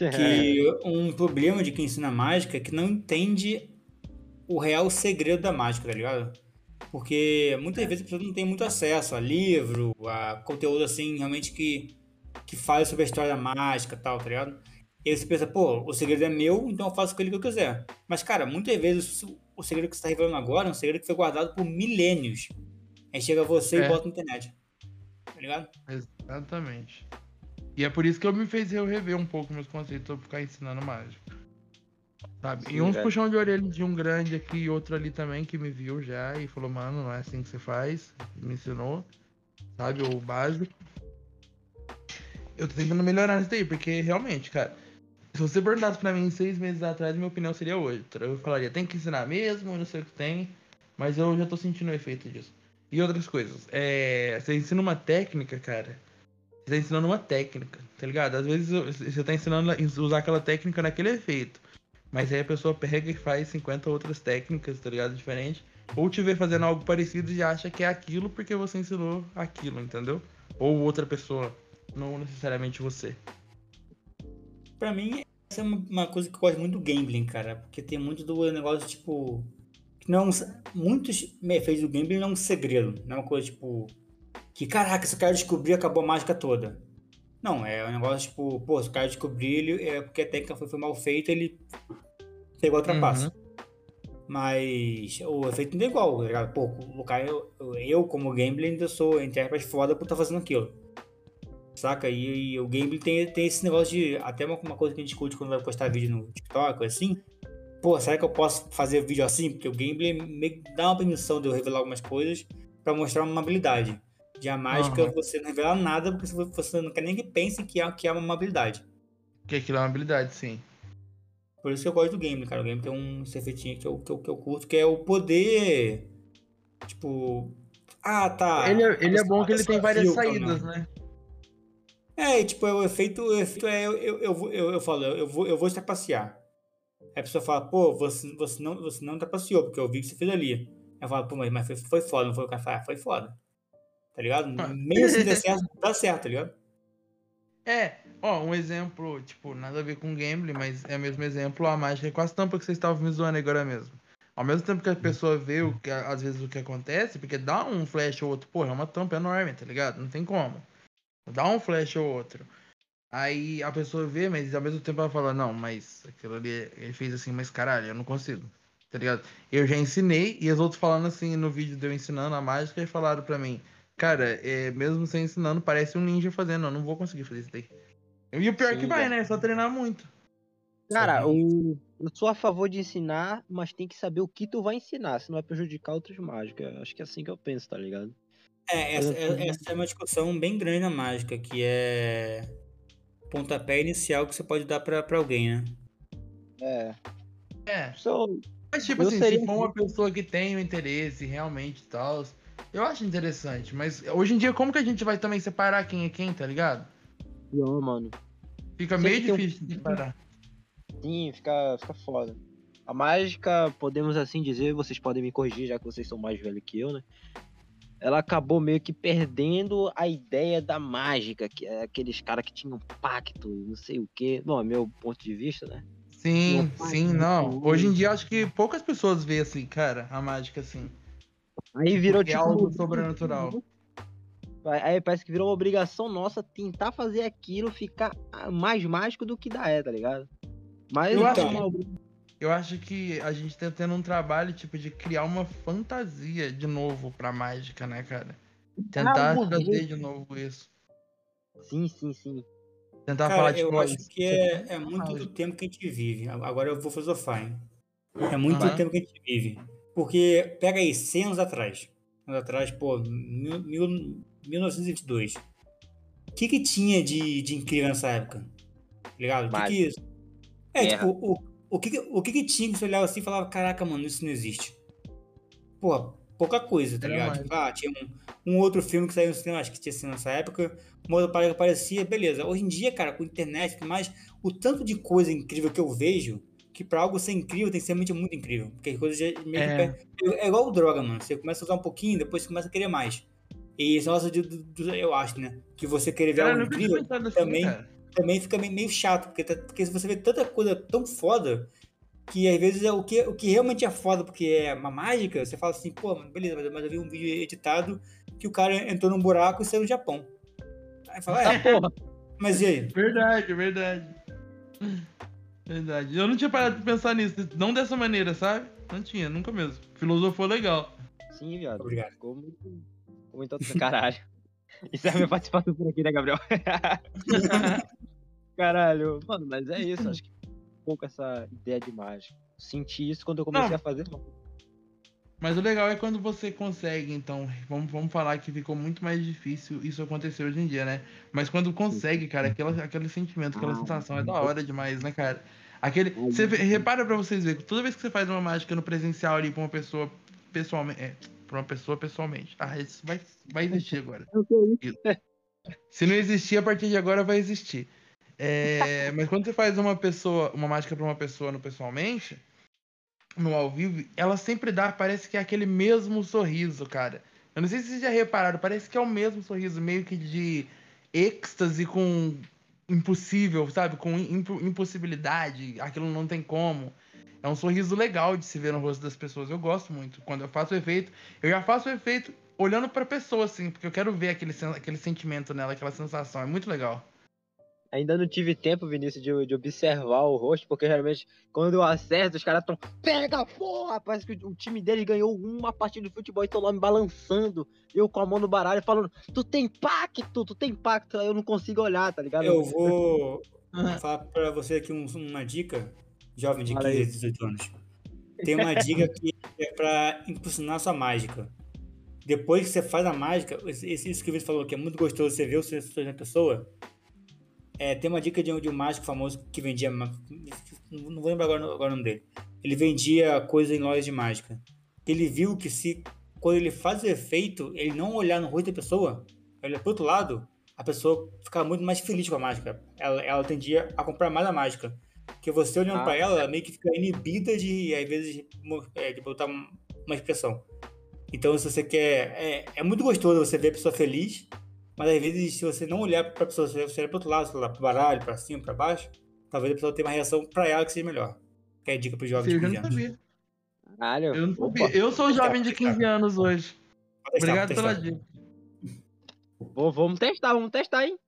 É. Que um problema de quem ensina mágica é que não entende o real segredo da mágica, tá ligado? Porque muitas vezes a pessoa não tem muito acesso a livro, a conteúdo assim, realmente que, que fale sobre a história da mágica e tal, tá ligado? E aí você pensa, pô, o segredo é meu, então eu faço com ele o que eu quiser. Mas, cara, muitas vezes o, segredo que você tá revelando agora é um segredo que foi guardado por milênios. Aí chega você É. e bota na internet. Tá ligado? Exatamente. E é por isso que eu me fez eu rever um pouco meus conceitos pra ficar ensinando mágica. Sabe? Sim, e uns velho. puxão de orelha de um grande aqui e outro ali também que me viu já e falou, mano, não é assim que você faz. Me ensinou, sabe, o básico. Eu tô tentando melhorar isso daí, porque realmente, cara, se você perguntasse pra mim seis meses atrás, minha opinião seria outra. Eu falaria, tem que ensinar mesmo, não sei o que tem, mas eu já tô sentindo o efeito disso. E outras coisas. É, você ensina uma técnica, cara. Você tá ensinando uma técnica, tá ligado? Às vezes você tá ensinando a usar aquela técnica naquele efeito. Mas aí a pessoa pega e faz 50 outras técnicas, tá ligado? Diferente. Ou te vê fazendo algo parecido e acha que é aquilo porque você ensinou aquilo, entendeu? Ou outra pessoa, não necessariamente você. Pra mim, essa é uma, coisa que eu gosto muito do gambling, cara. Porque tem muito do negócio, tipo. Que não, é muitos efeitos do gambling não é um segredo. Não é uma coisa, tipo. Que caraca, se o cara descobrir, acabou a mágica toda. Não, é um negócio, tipo, pô, se o cara descobrir, ele, é porque a técnica foi, foi mal feita, ele pegou a trapaça. Mas o efeito não é igual, tá ligado? Pô, o cara, eu, eu, eu, como gambling, ainda sou, entre aspas, foda por estar fazendo aquilo. Saca? E, e o gameplay tem, tem esse negócio de. Até uma, uma coisa que a gente discute quando vai postar vídeo no TikTok, assim. Pô, será que eu posso fazer vídeo assim? Porque o gameplay meio que dá uma permissão de eu revelar algumas coisas pra mostrar uma habilidade. De a mágica Aham. você não revelar nada porque você- não quer nem que pense que é, que é uma habilidade. Que aquilo é uma habilidade, sim. Por isso que eu gosto do game, cara. O game tem um efeitinho que eu, que, eu, que eu curto, que é o poder. Tipo. Ah, tá. ele é, ele é bom que ele tem várias saídas, não. né? É, tipo, é o efeito, o efeito é, eu, eu, eu, eu, eu falo, eu vou, eu vou trapacear. Aí a pessoa fala, pô, você, você, não, você não trapaceou, porque eu vi que você fez ali. Aí eu falo, pô, mas, mas foi, foi foda, não foi? O cara fala, ah, foi foda. Tá ligado? Ah. Meio assim dá certo, dá certo, tá ligado? É, ó, um exemplo, tipo, nada a ver com gambling, mas é o mesmo exemplo, a mágica com as tampas que vocês estavam me zoando agora mesmo. Ao mesmo tempo que a pessoa vê o que, às vezes o que acontece, porque dá um flash ou outro, pô, é uma tampa enorme, tá ligado? Não tem como. Dá um flash ou outro. Aí a pessoa vê, mas ao mesmo tempo ela fala, não, mas aquilo ali, ele fez assim, mas caralho, eu não consigo. Tá ligado? Eu já ensinei, e os outros falando assim no vídeo de eu ensinando a mágica, e falaram pra mim, cara, é, mesmo sem ensinando, parece um ninja fazendo, eu não vou conseguir fazer isso daí. E o pior Sim, que vai, velho. né? É só treinar muito. Cara, o... eu sou a favor de ensinar, mas tem que saber o que tu vai ensinar, se não vai prejudicar outros mágicos. Acho que é assim que eu penso, tá ligado? É, essa, é- essa é uma discussão bem grande na mágica, que é pontapé inicial que você pode dar pra, pra alguém, né? É. É. Sou... Mas, tipo assim, seria se for uma pessoa que tem o interesse realmente e tal, eu acho interessante. Mas hoje em dia, como que a gente vai também separar quem é quem, tá ligado? Não, mano. Fica Sempre meio tem um- difícil de separar. Sim, fica, fica foda. A mágica, podemos assim dizer, vocês podem me corrigir, já que vocês são mais velhos que eu, né? Ela acabou meio que perdendo a ideia da mágica, que é aqueles caras que tinham pacto, não sei o quê. Bom, é meu ponto de vista, né? Sim, pai, sim, não. Hoje em dia, acho que poucas pessoas veem assim, cara, a mágica assim. Aí virou Porque é tipo. algo sobrenatural. Aí parece que virou uma obrigação nossa tentar fazer aquilo ficar mais mágico do que dá é, tá ligado? Mas Eu é acho uma- Eu acho que a gente tá tendo um trabalho, tipo, de criar uma fantasia de novo pra mágica, né, cara? Tentar Ah, trazer de novo isso. Sim, sim, sim. Tentar Cara, falar, tipo, eu acho isso que é, é muito do tempo que a gente vive. Agora eu vou filosofar, hein? É muito Aham. do tempo que a gente vive. Porque, pega aí, 100 anos atrás. Anos atrás, pô, mil, mil, 1922. O que que tinha de, de incrível nessa época? Ligado? O que que... É, Guerra. tipo, o, o que, o que, que tinha que você olhava assim e falava, caraca, mano, isso não existe? Porra, pouca coisa, tá ligado? Tipo, ah, tinha um, um outro filme que saiu no cinema, acho que tinha sido nessa época, uma outra parada que aparecia, beleza. Hoje em dia, cara, com internet e mais, o tanto de coisa incrível que eu vejo, que pra algo ser incrível tem que ser muito, muito incrível. Porque as coisas já meio É. que. É igual droga, mano. Você começa a usar um pouquinho, depois você começa a querer mais. E esse negócio de, eu acho, né? Que você querer ver Cara, algo incrível assim, também- cara. Também fica meio, chato, porque, tá- porque se você vê tanta coisa tão foda que às vezes é o que, o que realmente é foda, porque é uma mágica, você fala assim, pô, beleza, mas- mas eu vi um vídeo editado que o cara entrou num buraco e saiu no Japão. Aí fala, é, Porra, mas e aí? Verdade, verdade. Verdade. Eu não tinha parado de pensar nisso. Não dessa maneira, sabe? Não tinha, nunca mesmo. Filosofou legal. sim, viado. Obrigado. Ficou muito. Ficou muito caralho. Isso é a minha participação por aqui, né, Gabriel? Caralho. Mano, mas é isso. Acho que um pouco essa ideia de mágica. Senti isso quando eu comecei Não. a fazer. Mas o legal é quando você consegue, então. Vamos, vamos falar que ficou muito mais difícil isso acontecer hoje em dia, né? Mas quando consegue, cara, aquela, aquele sentimento, aquela sensação é da hora demais, né, cara? Aquele. Você repara pra vocês verem, toda vez que você faz uma mágica no presencial ali pra uma pessoa pessoalmente. É, pra uma pessoa pessoalmente. Ah, isso vai, vai existir agora. Se não existir, a partir de agora vai existir. É, mas quando você faz uma pessoa, uma mágica pra uma pessoa no pessoalmente, no ao vivo, ela sempre dá, parece que é aquele mesmo sorriso, cara. Eu não sei se vocês já repararam, parece que é o mesmo sorriso, meio que de êxtase com impossível, sabe? Com impo- impossibilidade, aquilo não tem como. É um sorriso legal de se ver no rosto das pessoas. Eu gosto muito. Quando eu faço o efeito, eu já faço o efeito olhando pra pessoa, assim, porque eu quero ver aquele, aquele sentimento nela, aquela sensação. É muito legal. Ainda não tive tempo, Vinícius, de, de observar o rosto, porque realmente quando eu acerto, os caras tão. Pega, porra! Parece que o time deles ganhou uma partida de futebol e tão lá me balançando. Eu com a mão no baralho falando: Tu tem impacto, tu tem impacto. Aí eu não consigo olhar, tá ligado? Eu vou falar pra você aqui um- uma dica, jovem de Fala 15 aí. a 18 anos. Tem uma dica que é pra impulsionar sua mágica. Depois que você faz a mágica, isso que você falou, que é muito gostoso você ver o sorriso na pessoa. É, tem uma dica de um, de um mágico famoso que vendia. Não vou lembrar agora, agora o nome dele. Ele vendia coisas em lojas de mágica. Ele viu que se quando ele faz o efeito, ele não olhar no rosto da pessoa, olhar pro outro lado, a pessoa ficava muito mais feliz com a mágica. Ela, ela tendia a comprar mais a mágica. Porque você olhando Ah. pra ela, ela meio que fica inibida de, às vezes, mo- é, de botar um- uma expressão. Então, se você quer. É, é muito gostoso você ver a pessoa feliz, mas às vezes, se você não olhar pra pessoa, se você olhar pro outro lado, sei lá, pro baralho, pra cima, pra baixo, talvez a pessoa tenha uma reação pra ela que seja melhor. Que é a dica pros jovens Sim, de eu 15 não anos. sabia. Caralho. Eu não Opa, sabia. Eu sou jovem de 15 anos hoje. Testar, Obrigado pela dica. vou- vamos testar, vamos testar, hein?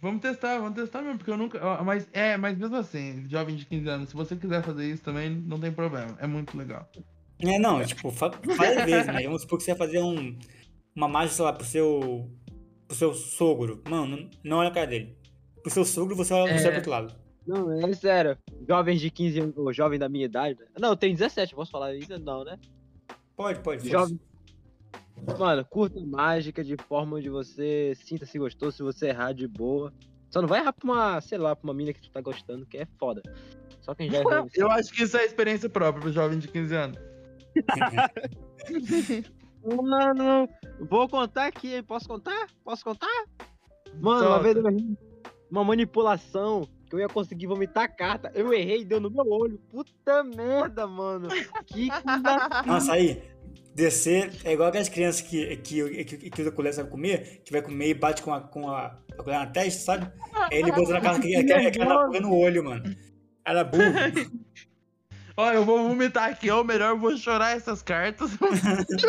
Vamos testar, vamos testar mesmo, porque eu nunca. Mas é, mas mesmo assim, jovem de 15 anos, se você quiser fazer isso também, não tem problema. É muito legal. É, não, tipo, fa- várias vezes, mas vamos supor que você vai fazer um, uma mágica, sei lá, pro seu, pro seu sogro. Mano, não, não olha a cara dele. Pro seu sogro, você olha, você olha pro outro lado. Não, é sério. Jovens de 15 anos, ou jovem da minha idade. né? Não, eu tenho 17, posso falar isso? Não, né? Pode, pode. Jovem. Mano, curta mágica de forma onde você sinta-se gostoso, se você errar de boa. Só não vai errar pra uma, sei lá, pra uma mina que tu tá gostando, que é foda. Só quem já errou. Eu acho que isso é experiência própria pro jovem de 15 anos. Mano, vou contar aqui, hein? Posso contar? Posso contar? Mano, uma vez uma manipulação que eu ia conseguir vomitar a carta. Eu errei e deu no meu olho. Puta merda, mano. Que Nossa, aí, descer é igual aquelas crianças que, que, que, que usa colher, sabe comer, que vai comer e bate com a, com a, a colher na testa, sabe? Aí ele botou na cara que aquela aquela porra no olho, mano. Era burro. Ó, eu vou vomitar aqui, ou melhor, eu vou chorar essas cartas.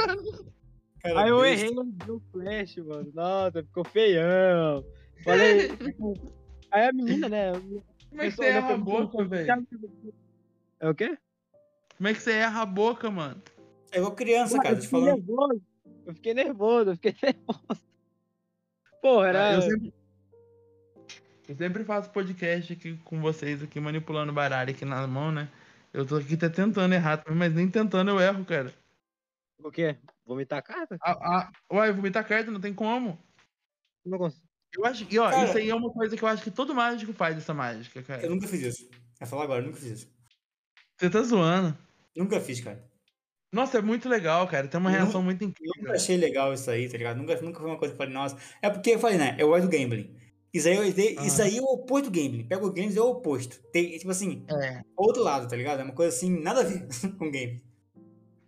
Cara, Aí eu besta. errei no flash, mano. Nossa, ficou feião. Falei. Aí a menina, né? Como é que você erra a boca, velho? É o quê? Como é que você erra a boca, mano? É igual criança, cara, eu te fiquei falando. nervoso. Eu fiquei nervoso, eu fiquei nervoso. Porra, era. Eu sempre, eu sempre faço podcast aqui com vocês, aqui manipulando baralho aqui na mão, né? Eu tô aqui até tentando errar, mas nem tentando eu erro, cara. O quê? Vomitar a carta? A, a, uai, vomitar carta não tem como. Não consigo. Eu acho que, ó, Cara- isso aí é uma coisa que eu acho que todo mágico faz essa mágica, cara. Eu nunca fiz isso. Vai falar agora, eu nunca fiz isso. Você tá zoando. Nunca fiz, cara. Nossa, é muito legal, cara. Tem uma Eu reação nunca- muito incrível. Nunca achei legal isso aí, tá ligado? Nunca, nunca foi uma coisa que eu falei, nossa. É porque eu falei, né? Eu gosto do gambling. Isso aí, isso aí é o oposto do gambling. Pega o gambling é o oposto. Tem, tipo assim, É, outro lado, tá ligado? É uma coisa assim, nada a ver com game.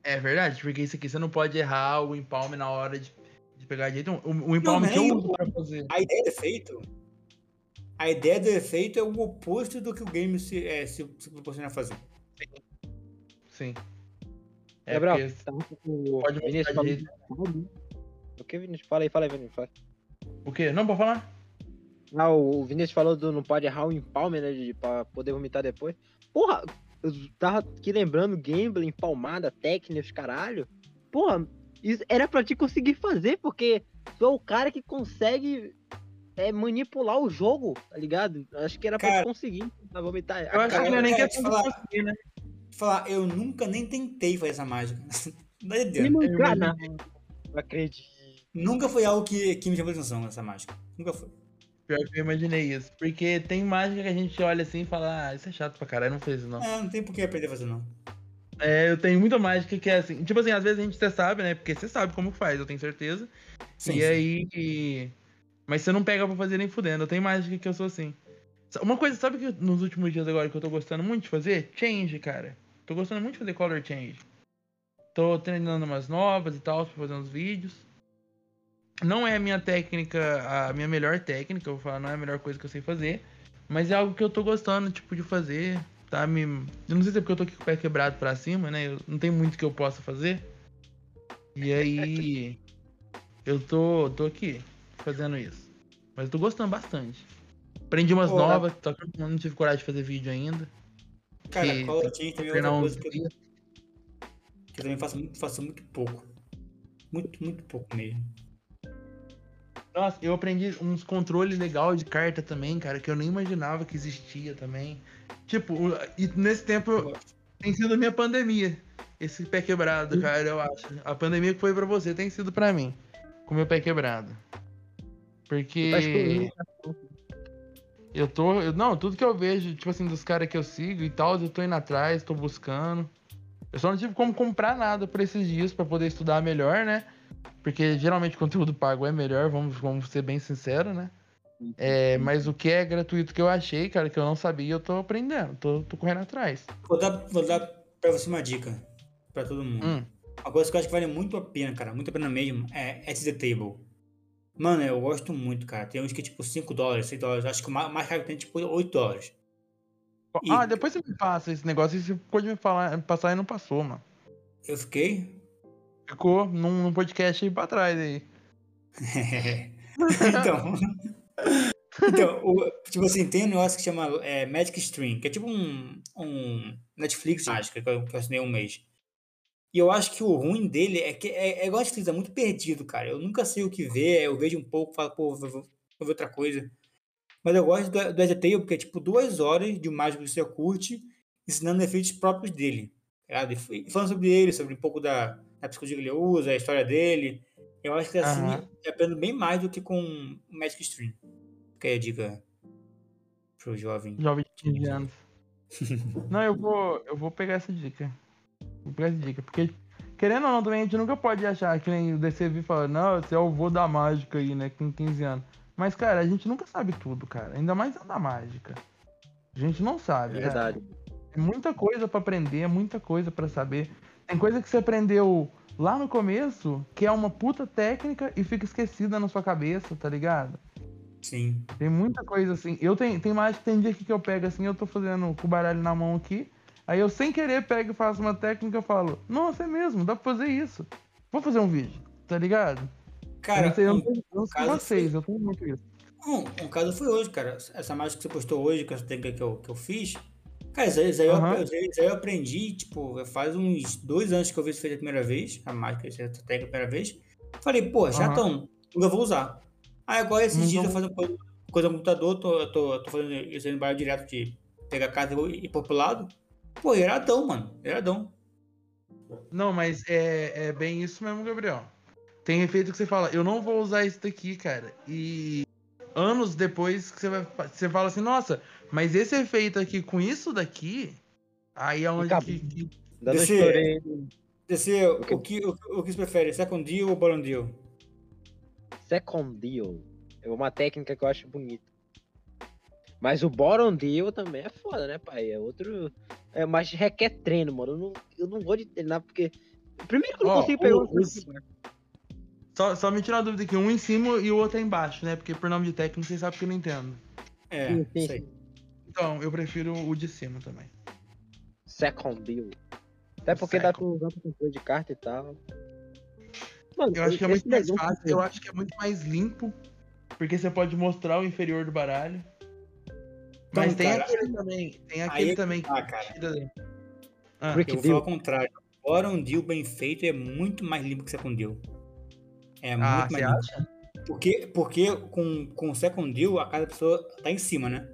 é verdade, porque isso aqui você não pode errar o empalme na hora de, de pegar jeito. O, o empalme Não, que eu nem uso o- pra fazer. A ideia do efeito. A ideia do efeito é o oposto do que o game se, é, se, se proporciona a fazer. Sim. É Gabriel, porque tá o pode Vinícius falou- jeito. O que, Vinícius? Fala aí, fala aí, Vinícius. Fala. O quê? Não, pode falar? Ah, o Vinícius falou do não pode errar o empalme, né? De, pra poder vomitar depois. Porra, eu tava aqui lembrando gambling, empalmada, técnicas, caralho. Porra, isso era pra te conseguir fazer, porque tu é o cara que consegue é, manipular o jogo, tá ligado? Acho que era pra Cara- te conseguir pra vomitar. Eu acho que cara, não é nem questão te falar- conseguir, né? Falar, eu nunca nem tentei fazer essa mágica. Não é mancar, Eu não. Não acredito. Nunca foi algo que, que me chamou atenção, essa mágica. Nunca foi. Pior que eu imaginei isso. Porque tem mágica que a gente olha assim e fala, ah, isso é chato pra caralho, não fez isso não. É, não tem por que aprender a fazer, não. É, eu tenho muita mágica que é assim. Tipo assim, às vezes a gente até sabe, né? Porque você sabe como faz, eu tenho certeza. Sim, e sim. aí. Mas você não pega pra fazer nem fudendo. Eu tenho mágica que eu sou assim. Uma coisa, sabe que nos últimos dias agora que eu tô gostando muito de fazer? Change, cara. Tô gostando muito de fazer color change. Tô treinando umas novas e tal, pra fazer uns vídeos. Não é a minha técnica, a minha melhor técnica, eu vou falar, não é a melhor coisa que eu sei fazer. Mas é algo que eu tô gostando, tipo, de fazer. Tá me. Eu não sei se é porque eu tô aqui com o pé quebrado pra cima, né? Eu, não tem muito que eu possa fazer. E aí. Eu tô, tô aqui fazendo isso. Mas eu tô gostando bastante. Aprendi umas Pô, novas, só que eu não tive coragem de fazer vídeo ainda. Cara, que- Call of Duty também é outra coisa que eu, que eu também faço muito, faço muito pouco. Muito, muito pouco mesmo. Nossa, eu aprendi uns controles legais de carta também, cara, que eu nem imaginava que existia também. Tipo, e nesse tempo tem sido a minha pandemia. Esse pé quebrado, cara, eu acho. A pandemia que foi pra você tem sido pra mim. Com meu pé quebrado. Porque. Eu tô. eu- não, tudo que eu vejo, tipo assim, dos caras que eu sigo e tal, eu tô indo atrás, tô buscando. Eu só não tive como comprar nada por esses dias pra poder estudar melhor, né? Porque geralmente conteúdo pago é melhor, vamos, vamos ser bem sinceros, né? É, mas o que é gratuito que eu achei, cara, que eu não sabia, eu tô aprendendo, tô, tô correndo atrás. Vou dar, vou dar pra você uma dica. Pra todo mundo. Hum. Uma coisa que eu acho que vale muito a pena, cara. Muito a pena mesmo. É At the Table. Mano, eu gosto muito, cara. Tem uns que é tipo 5 dólares, 6 dólares. Acho que o mais caro tem é tipo 8 dólares. E- Ah, depois você me passa esse negócio e você pode me falar, passar e não passou, mano. Eu fiquei. Ficou num, num podcast aí pra trás aí. então. então, o- tipo assim, tem um negócio que chama é, Magic Stream, que é tipo um, um Netflix mágica que eu, que eu assinei um mês. E eu acho que o ruim dele é que é, é igual a Netflix, é muito perdido, cara. Eu nunca sei o que ver, eu vejo um pouco, falo, pô, vou, vou- vou ver outra coisa. Mas eu gosto do, do Edetail porque é tipo duas horas de um mágico que você curte, ensinando efeitos próprios dele. tá E falando sobre ele, sobre um pouco da, da psicologia que ele usa, a história dele. Eu acho que assim, Aham. eu aprendo bem mais do que com o Magic Stream. Fica aí a dica pro jovem. Jovem de 15 anos. não, eu vou, eu vou pegar essa dica. Vou pegar essa dica. Porque, querendo ou não, também a gente nunca pode achar que nem o DCV fala, não, você é o vô da mágica aí, né? Com 15 anos. Mas, cara, a gente nunca sabe tudo, cara. Ainda mais da mágica. A gente não sabe. É cara. verdade. É muita coisa pra aprender, é muita coisa pra saber. Tem coisa que você aprendeu lá no começo, que é uma puta técnica e fica esquecida na sua cabeça, tá ligado? Sim. Tem muita coisa assim. Eu tenho, tem mais tem dia que eu pego assim, eu tô fazendo com o baralho na mão aqui. Aí eu sem querer pego e faço uma técnica e falo, nossa, é mesmo, dá pra fazer isso. Vou fazer um vídeo, tá ligado? eu Cara, não sei, eu um, não, sei- eu não sei caso vocês, foi- eu tenho muito isso. um, um caso foi hoje, cara. Essa mágica que você postou hoje, com essa técnica que eu, que eu fiz. Cara, isso aí, isso aí eu, Aham. isso aí- eu aprendi, tipo, faz uns dois anos que eu vi isso feito a primeira vez, a mágica, essa técnica a primeira vez. Falei, pô, chatão, nunca vou usar. Aí agora esses Não dias eu fazendo coisa, coisa no computador, tô, eu tô, tô fazendo isso aí no bairro direto de pegar casa e ir pro outro lado. Pô, iradão, mano, iradão. Não, mas é, é bem isso mesmo, Gabriel. Tem efeito que você fala, eu não vou usar isso daqui, cara. E anos depois que você vai. Você fala assim, nossa, mas esse efeito aqui com isso daqui. Aí é onde Acabou. que, que- Desse-. Desse, o, que, o, o que você prefere, second deal ou bottom deal? Second deal. É uma técnica que eu acho bonita. Mas o bottom deal também é foda, né, pai? É outro. É, mas requer treino, mano. Eu não, eu não vou de treinar porque. Primeiro que eu não Ó, consigo pegar o- um Só, só me tirar uma dúvida aqui, um em cima e o outro é embaixo, né? Porque por nome de técnico vocês sabem que eu não entendo. É, Sim, sim. Então, eu prefiro o de cima também. Second deal. Até porque dá pra Second. usar pra controle de carta e tal. Mano, Eu acho que é muito mais fácil, eu acho que é muito mais limpo, porque você pode mostrar o inferior do baralho. Mas Então, tem cara, aquele também, tem aquele aí- também que Ah, cara, Ah, eu vou deal. ao contrário. Bottom deal bem feito é muito mais limpo que second deal. É Ah, muito você mais limpo. acha? Porque, porque com, com o second deal, a cada pessoa tá em cima, né?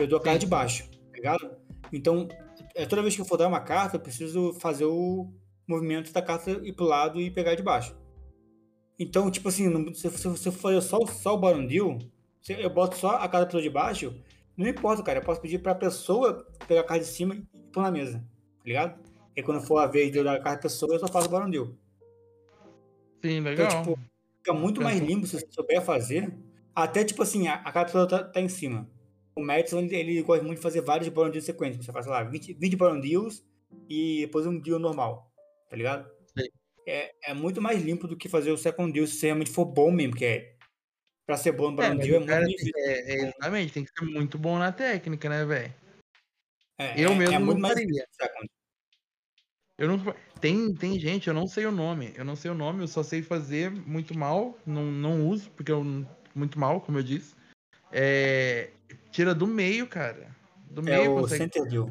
Eu dou a carta de baixo, tá ligado? Então, é, toda vez que eu for dar uma carta, eu preciso fazer o movimento da carta ir pro lado e pegar de baixo. Então, tipo assim, se, você for fazer só, só o bottom deal, eu boto só a carta pessoa de baixo, não importa, cara. Eu posso pedir pra pessoa pegar a carta de cima e pôr na mesa, tá ligado? E quando for a vez de eu dar a carta da pessoa, eu só faço o bottom deal. Sim, Então, legal. tipo, fica muito mais limpo se você souber fazer. Até, tipo assim, a, a cada pessoa tá, tá em cima. O Madison, ele, gosta muito de fazer vários bottom deals sequência. Você faz, sei lá, 20, 20 bottom deals e depois um deal normal, tá ligado? Sim. É, é muito mais limpo do que fazer o second deal se realmente for bom mesmo, que é... Pra ser bom no É, bottom mas deal é muito difícil. é, é, exatamente, tem que ser muito bom na técnica, né, velho? É, eu é- mesmo é muito não mais faria. Eu não. Tem, tem gente, eu não sei o nome. Eu não sei o nome, eu só sei fazer muito mal. Não, não uso, porque eu. Muito mal, como eu disse. É. Tira do meio, cara. Do É meio o consegue. center deal.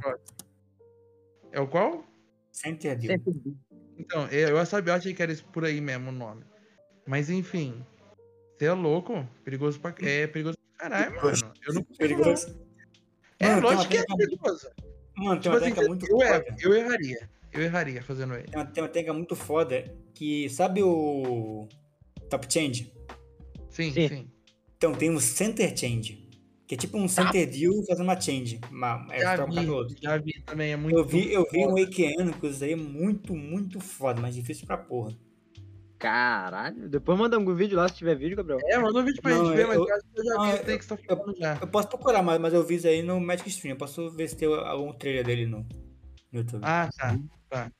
É o qual? Center deal. Second deal. Então, eu eu sabia, eu achei que era por aí mesmo o nome. Mas enfim. Você é louco? Perigoso pra. É perigoso pra caralho, mano. Eu não Perigoso. É, Mano, tem lógico que uma é técnica- perigoso. Mano, tem Tipo uma assim, técnica muito eu, foda. eu erraria. Eu erraria fazendo ele. Tem uma, tem uma técnica muito foda que... Sabe o... Top Change? Sim, Sim. sim. Então, tem um center change. Que é tipo um center deal fazendo uma change. Uma, é, Já vi, já vi também. É muito. Eu vi, eu vi um. Wakeano com isso aí muito, muito foda, mas difícil pra porra. Caralho. Depois manda um vídeo lá se tiver vídeo, Gabriel. É, manda um vídeo pra Não, gente ver, mas eu- eu acho que eu já não, vi eu- isso aí que você tá falando já. Eu posso procurar, mas, mas eu vi isso aí no Magic Stream. Eu posso ver se tem algum trailer dele no, no YouTube. Ah, tá. tá.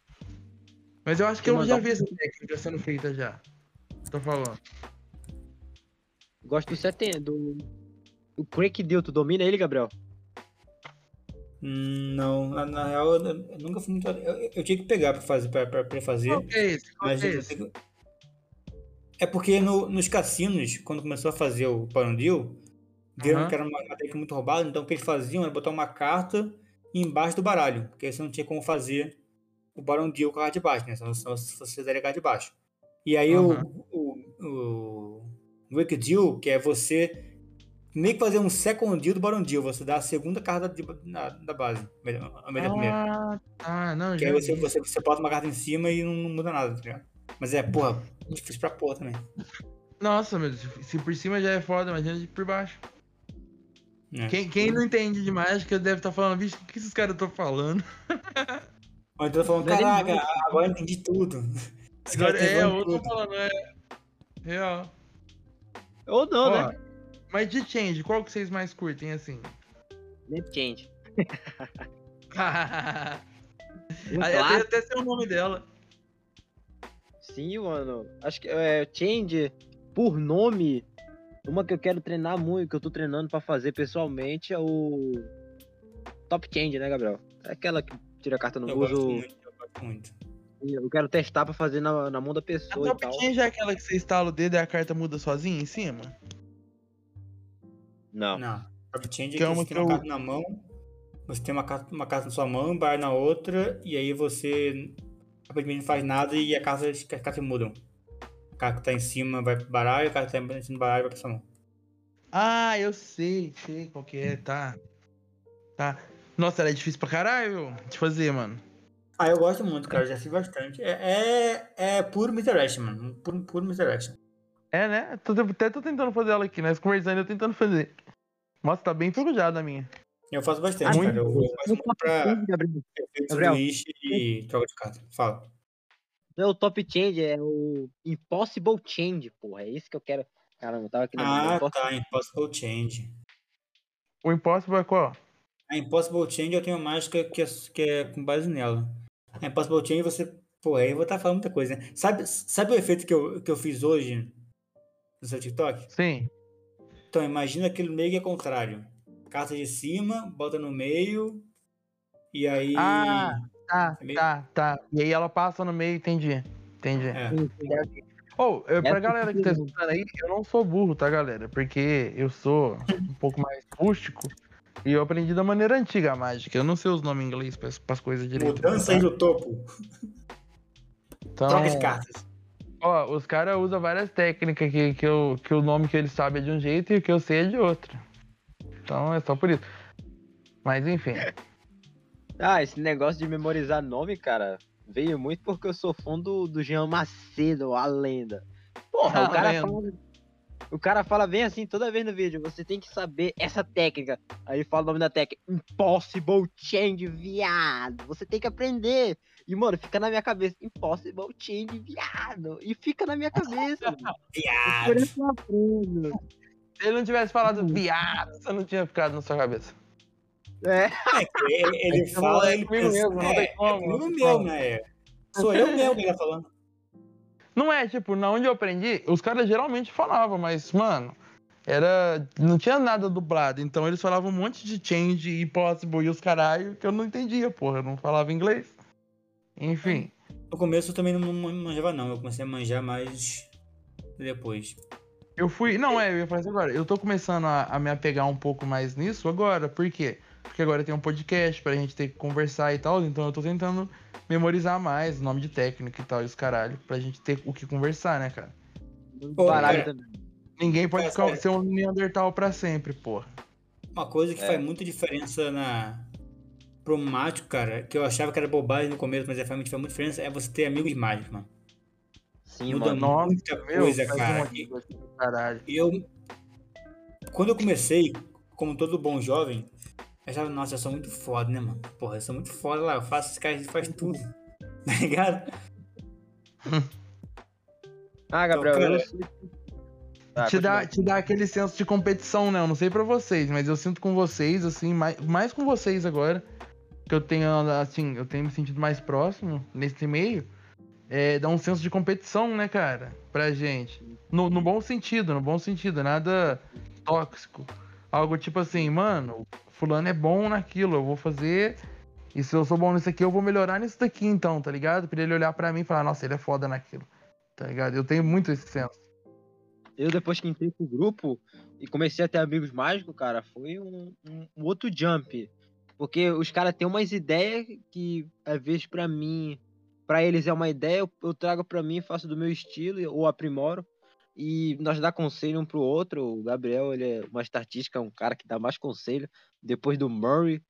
Mas eu acho que Vou eu já vi essa técnica sendo feita já. Tô falando. Gosto do 70. Do... O Crank Deal, tu domina ele, Gabriel? Não, na, na real, eu, eu nunca fui muito. Eu, eu- tinha que pegar pra fazer, pra, pra, pra fazer. Qual que é esse? Qual Mas que é esse? É porque no- nos cassinos, quando começou a fazer o Paron Deal, viram que era uma, técnica muito roubada, então o que eles faziam era botar uma carta embaixo do baralho, porque aí você não tinha como fazer o Baron Deal com a carta de baixo, né? Senão senão você daria a carta de baixo. E aí Aham. o, o, o Wake Deal, que é você meio que fazer um second deal do Baron Deal, você dá a segunda carta de- na- da base, ao invés da primeira. Ah, tá. Não, Que já aí você, você, você bota uma carta em cima e não, não muda nada, tá ligado? Mas é, porra, difícil pra porra também. Nossa, meu Deus. Se por cima já é foda, imagina de por baixo. né? Quem, quem não entende de mágica deve estar falando, bicho, o que esses caras estão falando? Ou então falando, caraca, agora eu entendi tudo. Esse cara Agora, tem é, eu tô falando, é. Real. Ou não, Ó, né? Mas de change, qual que vocês mais curtem assim? Nem change. Um até, até sei o nome dela. Sim, mano. Acho que é change por nome. Uma que eu quero treinar muito, que eu tô treinando pra fazer pessoalmente, é o Top Change, né, Gabriel? É aquela que tira a carta no Eu gosto uso. muito, eu gosto muito. Eu quero testar pra fazer na, na mão da A pessoa e top tal. change é aquela que você instala o dedo e a carta muda sozinha em cima? Não. Não, Top Change é Que é uma você que tem uma eu- carta na mão, você tem uma carta, uma carta na sua mão, bar na outra, e aí você aparentemente não faz nada e a carta, as cartas mudam. A carta que tá em cima vai pro baralho, a carta que tá em cima do baralho vai pra sua mão. Ah, eu sei, sei qual que é, tá. Tá. Nossa, ela é difícil pra caralho de fazer, mano. Ah, eu gosto muito, cara, já fiz bastante. É, é, é puro Misdirection, mano. Puro, puro Misdirection. É, né? Tô- Até tô tentando fazer ela aqui, nós conversando eu tentando fazer. Nossa, tá bem enferrujada a minha. Eu faço bastante, Ah, cara. Eu uso mais pra 10, Gabriel. efeitos Gabriel. twist e troca de carta. Fala. Não é o top change, é o Impossible Change, porra. É esse que eu quero. Caramba, eu tava aqui na Ah, tá. Impossible Change. O Impossible é qual? A Impossible Change eu tenho uma mágica que é, que é com base nela. A Impossible Change você. Pô, aí eu vou estar falando muita coisa, né? Sabe, sabe o efeito que eu, que eu fiz hoje no seu TikTok? Sim. Então, imagina aquele meio que é contrário. Carta de cima, bota no meio. E aí. Ah, Tá, É meio- tá, tá. E aí ela passa no meio, entendi. Entendi. É. Ô, eu, pra galera que tá escutando aí, eu não sou burro, tá, galera? Porque eu sou um pouco mais rústico e eu aprendi da maneira antiga a mágica. Eu não sei os nomes em inglês pras, pras coisas direito. Mudança aí do topo. Então, Troca de cartas. Ó, os caras usam várias técnicas que, que, eu, que o nome que eles sabem é de um jeito e o que eu sei é de outro. Então é só por isso. Mas enfim. Ah, esse negócio de memorizar nome, cara, veio muito porque eu sou fã do, do Jean Macedo, a lenda. Porra, A o cara fala. O cara fala bem assim toda vez no vídeo, você tem que saber essa técnica. Aí fala o nome da técnica, Impossible Change, viado. Você tem que aprender. E, mano, fica na minha cabeça, Impossible Change, viado. E fica na minha cabeça. Viado. Se ele não tivesse falado viado, você não tinha ficado na sua cabeça. É, É, ele, ele fala, é ele comigo pensa, mesmo, não é, tem é como, comigo não tem mesmo, como. né? Sou eu mesmo que ele tá falando. Não é, tipo, na onde eu aprendi, os caras geralmente falavam, mas, mano, era. Não tinha nada dublado. Então eles falavam um monte de change e possible e os caralho que eu não entendia, porra. Eu não falava inglês. Enfim. No começo eu também não man- manjava, não. Eu comecei a manjar mais depois. Eu fui. Não, é, eu ia falar isso agora. Eu tô começando a, a me apegar um pouco mais nisso agora. Por quê? Porque agora tem um podcast pra gente ter que conversar e tal. Então eu tô tentando memorizar mais nome de técnica e tal, e os caralho, pra gente ter o que conversar, né, cara? Pô, baralho cara, também. Ninguém pode É, ser um Neandertal pra sempre, porra. Uma coisa que É. faz muita diferença na pro mágico, cara, que eu achava que era bobagem no começo, mas é, faz muita diferença, é você ter amigos mágicos, mano. Sim, Muda mano. Muita Meu, coisa, cara. uma E- eu. Quando eu comecei, como todo bom jovem, eu achava, nossa, eu sou muito foda, né, mano? Porra, eu sou muito foda lá, eu faço esse cara faz tudo. Tá ligado? Ah, Gabriel, Então, cara, eu sei. Ah, te, dá, te dá aquele senso de competição, né? Eu não sei pra vocês, mas eu sinto com vocês, assim, mais, mais com vocês agora, que eu tenho, assim, eu tenho me sentido mais próximo nesse meio, é, dá um senso de competição, né, cara, pra gente. No, no bom sentido, no bom sentido, nada tóxico. Algo tipo assim, mano, fulano é bom naquilo, eu vou fazer. E se eu sou bom nisso aqui, eu vou melhorar nisso daqui, então, tá ligado? Pra ele olhar pra mim e falar, nossa, ele é foda naquilo. Tá ligado? Eu tenho muito esse senso. Eu, depois que entrei pro grupo e comecei a ter amigos mágicos, cara, foi um, um- um outro jump. Porque os caras têm umas ideias que, às vezes, pra mim, pra eles é uma ideia, eu, trago pra mim, faço do meu estilo ou aprimoro. E nós dá conselho um pro outro. O Gabriel, ele é uma estatística, um cara que dá mais conselho. Depois do Murray.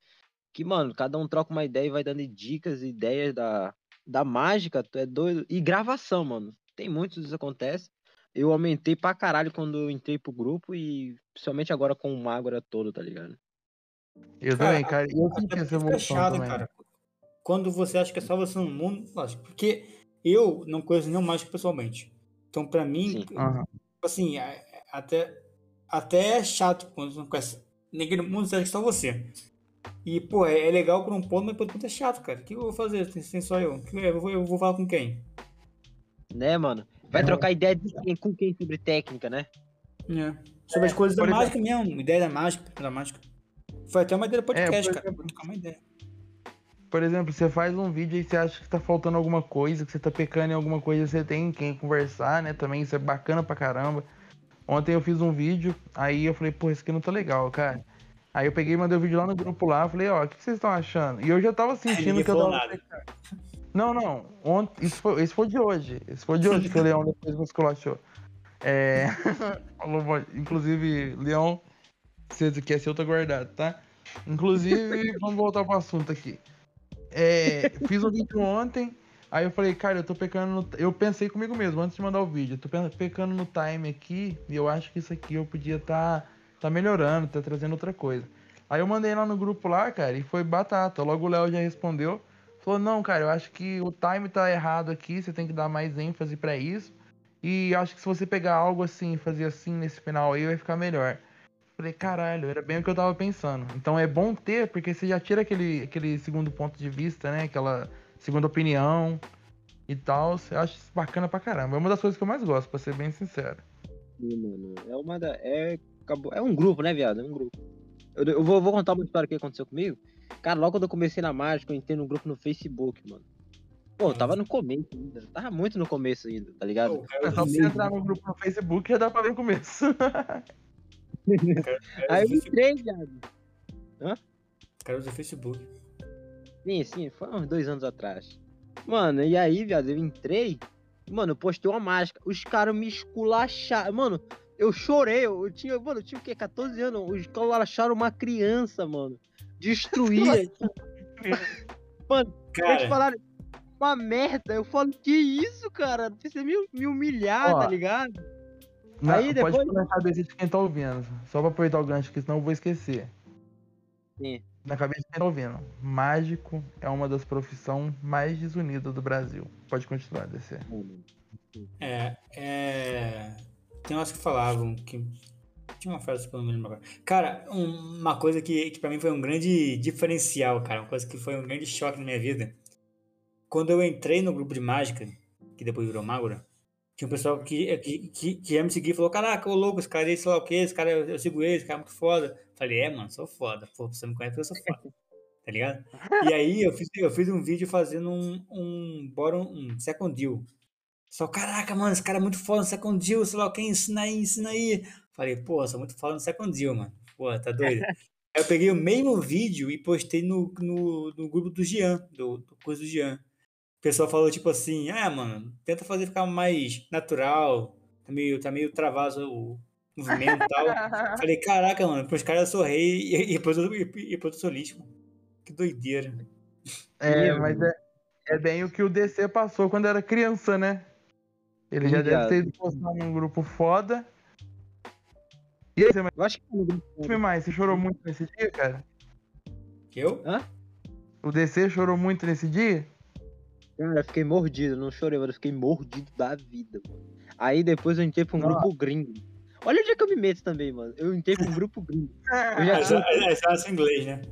Que, mano, cada um troca uma ideia e vai dando dicas, ideias da, da mágica, tu é doido. E gravação, mano. Tem muitos isso acontece. Eu aumentei pra caralho quando eu entrei pro grupo e principalmente agora com o Magora todo, tá ligado? Eu Cara, também, cara. Eu senti porque essa evolução chato, também. cara. Quando você acha que é só você no mundo, lógico, porque eu não conheço nenhum mágico pessoalmente. Então, pra mim. Aham. assim, é- é até, até é chato quando você não conhece ninguém no mundo, você acha que é só você. E, pô, é, é legal por um ponto, mas por outro ponto é chato, cara. O que eu vou fazer? Tem, tem só eu. Eu vou, eu vou falar com quem? Né, mano? Vai trocar ideia de quem, com quem sobre técnica, né? É. Sobre as coisas da mágica mesmo, ideia da mágica, da mágica. Foi até uma ideia do podcast, por cara. exemplo- uma ideia. Por exemplo, você faz um vídeo e você acha que tá faltando alguma coisa, que você tá pecando em alguma coisa, você tem quem conversar, né? Também isso é bacana pra caramba. Ontem eu fiz um vídeo, aí eu falei, pô, isso aqui não tá legal, cara. Aí eu peguei e mandei o vídeo lá no grupo lá, falei, ó, o que vocês estão achando? E eu já tava sentindo que eu tava. nada. Não, não. Ontem, isso foi, esse foi de hoje. Esse foi de hoje que o Leão depois me esculachou. É. Inclusive, Leão, você quer ser, eu tô guardado, tá? Inclusive, vamos voltar pro assunto aqui. É, fiz um vídeo ontem, aí eu falei, cara, eu tô pecando no... Eu pensei comigo mesmo, antes de mandar o vídeo, eu tô pe- pecando no time aqui, e eu acho que isso aqui eu podia tá, tá melhorando, tá trazendo outra coisa. Aí eu mandei lá no grupo lá, cara, e foi batata. Logo o Léo já respondeu. Falou, não, cara, eu acho que o time tá errado aqui, você tem que dar mais ênfase pra isso. E acho que se você pegar algo assim e fazer assim nesse final aí, vai ficar melhor. Falei, caralho, era bem o que eu tava pensando. Então é bom ter, porque você já tira aquele, aquele segundo ponto de vista, né? Aquela segunda opinião e tal. Eu acho isso bacana pra caramba. É uma das coisas que eu mais gosto, pra ser bem sincero. Sim, mano. É uma da. É, acabou... é um grupo, né, viado? É um grupo. Eu, eu vou, vou contar uma história que aconteceu comigo. Cara, logo quando eu comecei na mágica, eu entrei num grupo no Facebook, mano. Pô, eu tava no começo ainda. Tava muito no começo ainda, tá ligado? Pô, cara, É só você entrar no grupo no Facebook já dá pra ver o começo. Aí eu entrei, viado. Cara, usa Facebook. Sim, sim, foi uns dois anos atrás. Mano, e aí, viado, eu entrei. Mano, eu postei uma mágica. Os caras me esculacharam. Mano, eu chorei. Eu tinha, mano, eu tinha o quê? 14 anos. Os caras acharam uma criança, mano. Destruída. mano, eles Cara, falaram. Uma merda. Eu falo, que isso, cara? Você me, me humilhar, Ó, tá ligado? Não, Aí Pode depois- pôr na cabeça de quem tá ouvindo. Só pra aproveitar o gancho aqui, senão eu vou esquecer. Sim. Na cabeça de quem tá ouvindo. Mágico é uma das profissões mais desunidas do Brasil. Pode continuar, DC. é, é. Tem umas que falavam que. Tinha uma frase que eu não me lembro agora. Cara, um- uma coisa que, que pra mim foi um grande diferencial, cara. Uma coisa que foi um grande choque na minha vida. Quando eu entrei no grupo de mágica, que depois virou Magura, tinha um pessoal que, que, que, que ia me seguir e falou: Caraca, ô louco, esse cara aí, sei lá o que, esse cara, eu, eu sigo ele, esse cara é muito foda. Falei: É, mano, sou foda. Pô, você me conhece porque eu sou foda. Tá ligado? E aí eu fiz, eu fiz um vídeo fazendo um, um bottom, um second deal. Só, caraca, mano, esse cara é muito foda no second deal, sei lá o que, ensina aí, ensina aí. Falei, pô, sou muito foda no second deal, mano. Pô, tá doido? Aí eu peguei o mesmo vídeo e postei no, no, no grupo do Jean, do, do curso do Jean. O pessoal falou tipo assim, ah, mano, tenta fazer ficar mais natural, tá meio, tá meio travado o movimento e tal. Falei, caraca, mano, pros caras eu sou rei e, e, depois eu, e, e depois eu sou lixo, mano. Que doideira. É, mas é, é bem o que o DC passou quando era criança, né? Ele já Obrigado. deve ter ido postar num grupo foda. E aí, você Eu acho que grupo- mas mais, você chorou muito nesse dia, cara? Eu? O DC chorou muito nesse dia? Cara, eu fiquei mordido, não chorei, mas eu fiquei mordido da vida, mano. Aí depois eu entrei pra um grupo gringo. Olha onde é que eu me meto também, mano. Eu entrei pra um grupo gringo. Eu já já, tinha, já, em inglês, né?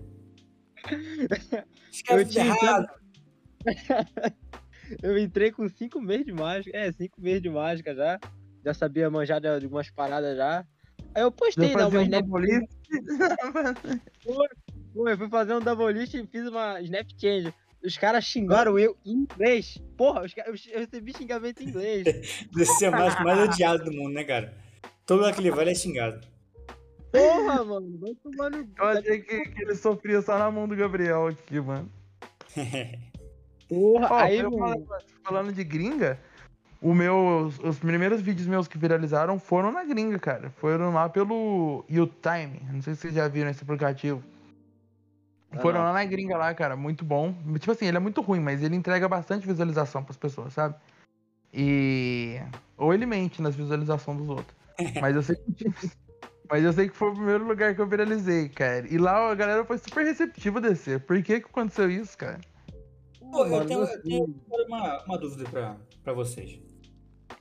eu, tinha errado. entrado- eu entrei com cinco meses de mágica. É, cinco meses de mágica já. Já sabia manjar de algumas paradas já. Aí eu postei, fazia uma um snap. Pô, eu fui fazer um double list e fiz uma snap change. Os caras xingaram eu em inglês. Porra, os caras- eu, eu recebi xingamento em inglês. É o mais, mais odiado do mundo, né, cara? Todo lugar que ele vai, ele é xingado. Porra, mano. Vai tomar no. Eu achei que, que ele sofria só na mão do Gabriel aqui, mano. Porra, Ó, aí, eu mano. falando, falando de gringa, o meu, os, os primeiros vídeos meus que viralizaram foram na gringa, cara. Foram lá pelo YouTime. Não sei se vocês já viram esse aplicativo. Foram lá na gringa lá, cara. Muito bom. Tipo assim, ele é muito ruim, mas ele entrega bastante visualização pras pessoas, sabe? E. Ou ele mente nas visualizações dos outros. Mas eu sei que. Mas eu sei que foi o primeiro lugar que eu viralizei, cara. E lá a galera foi super receptiva desse. Por que que aconteceu isso, cara? Pô, eu tenho, eu assim, tenho uma, uma dúvida pra, pra vocês.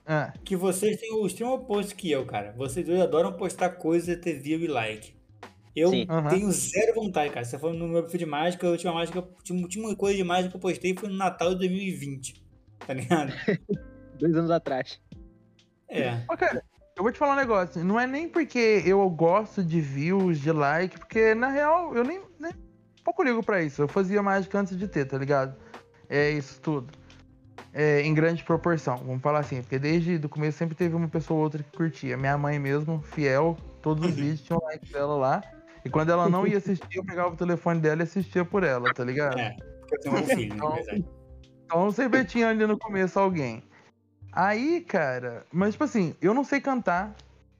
Ah, Que vocês têm o extremo oposto que eu, cara. Vocês dois adoram postar coisas, ter view e like. Eu Sim. Tenho zero vontade, cara. Você falando no meu perfil de mágica, a última mágica, tinha última coisa de mágica que eu postei foi no Natal de 2020. Tá ligado? Dois anos atrás. É. Cara, eu vou te falar um negócio. Não é nem porque eu gosto de views, de like, porque na real eu nem, nem pouco ligo pra isso. Eu fazia mágica antes de ter, tá ligado? É isso tudo. É, em grande proporção, vamos falar assim, porque desde o começo sempre teve uma pessoa ou outra que curtia. Minha mãe mesmo, fiel, todos os vídeos tinham like dela lá. E quando ela não ia assistir, eu pegava o telefone dela e assistia por ela, tá ligado? É. Porque eu tenho um filho, né? Então, na verdade. Então sempre tinha ali no começo alguém. Aí, cara, mas tipo assim, eu não sei cantar,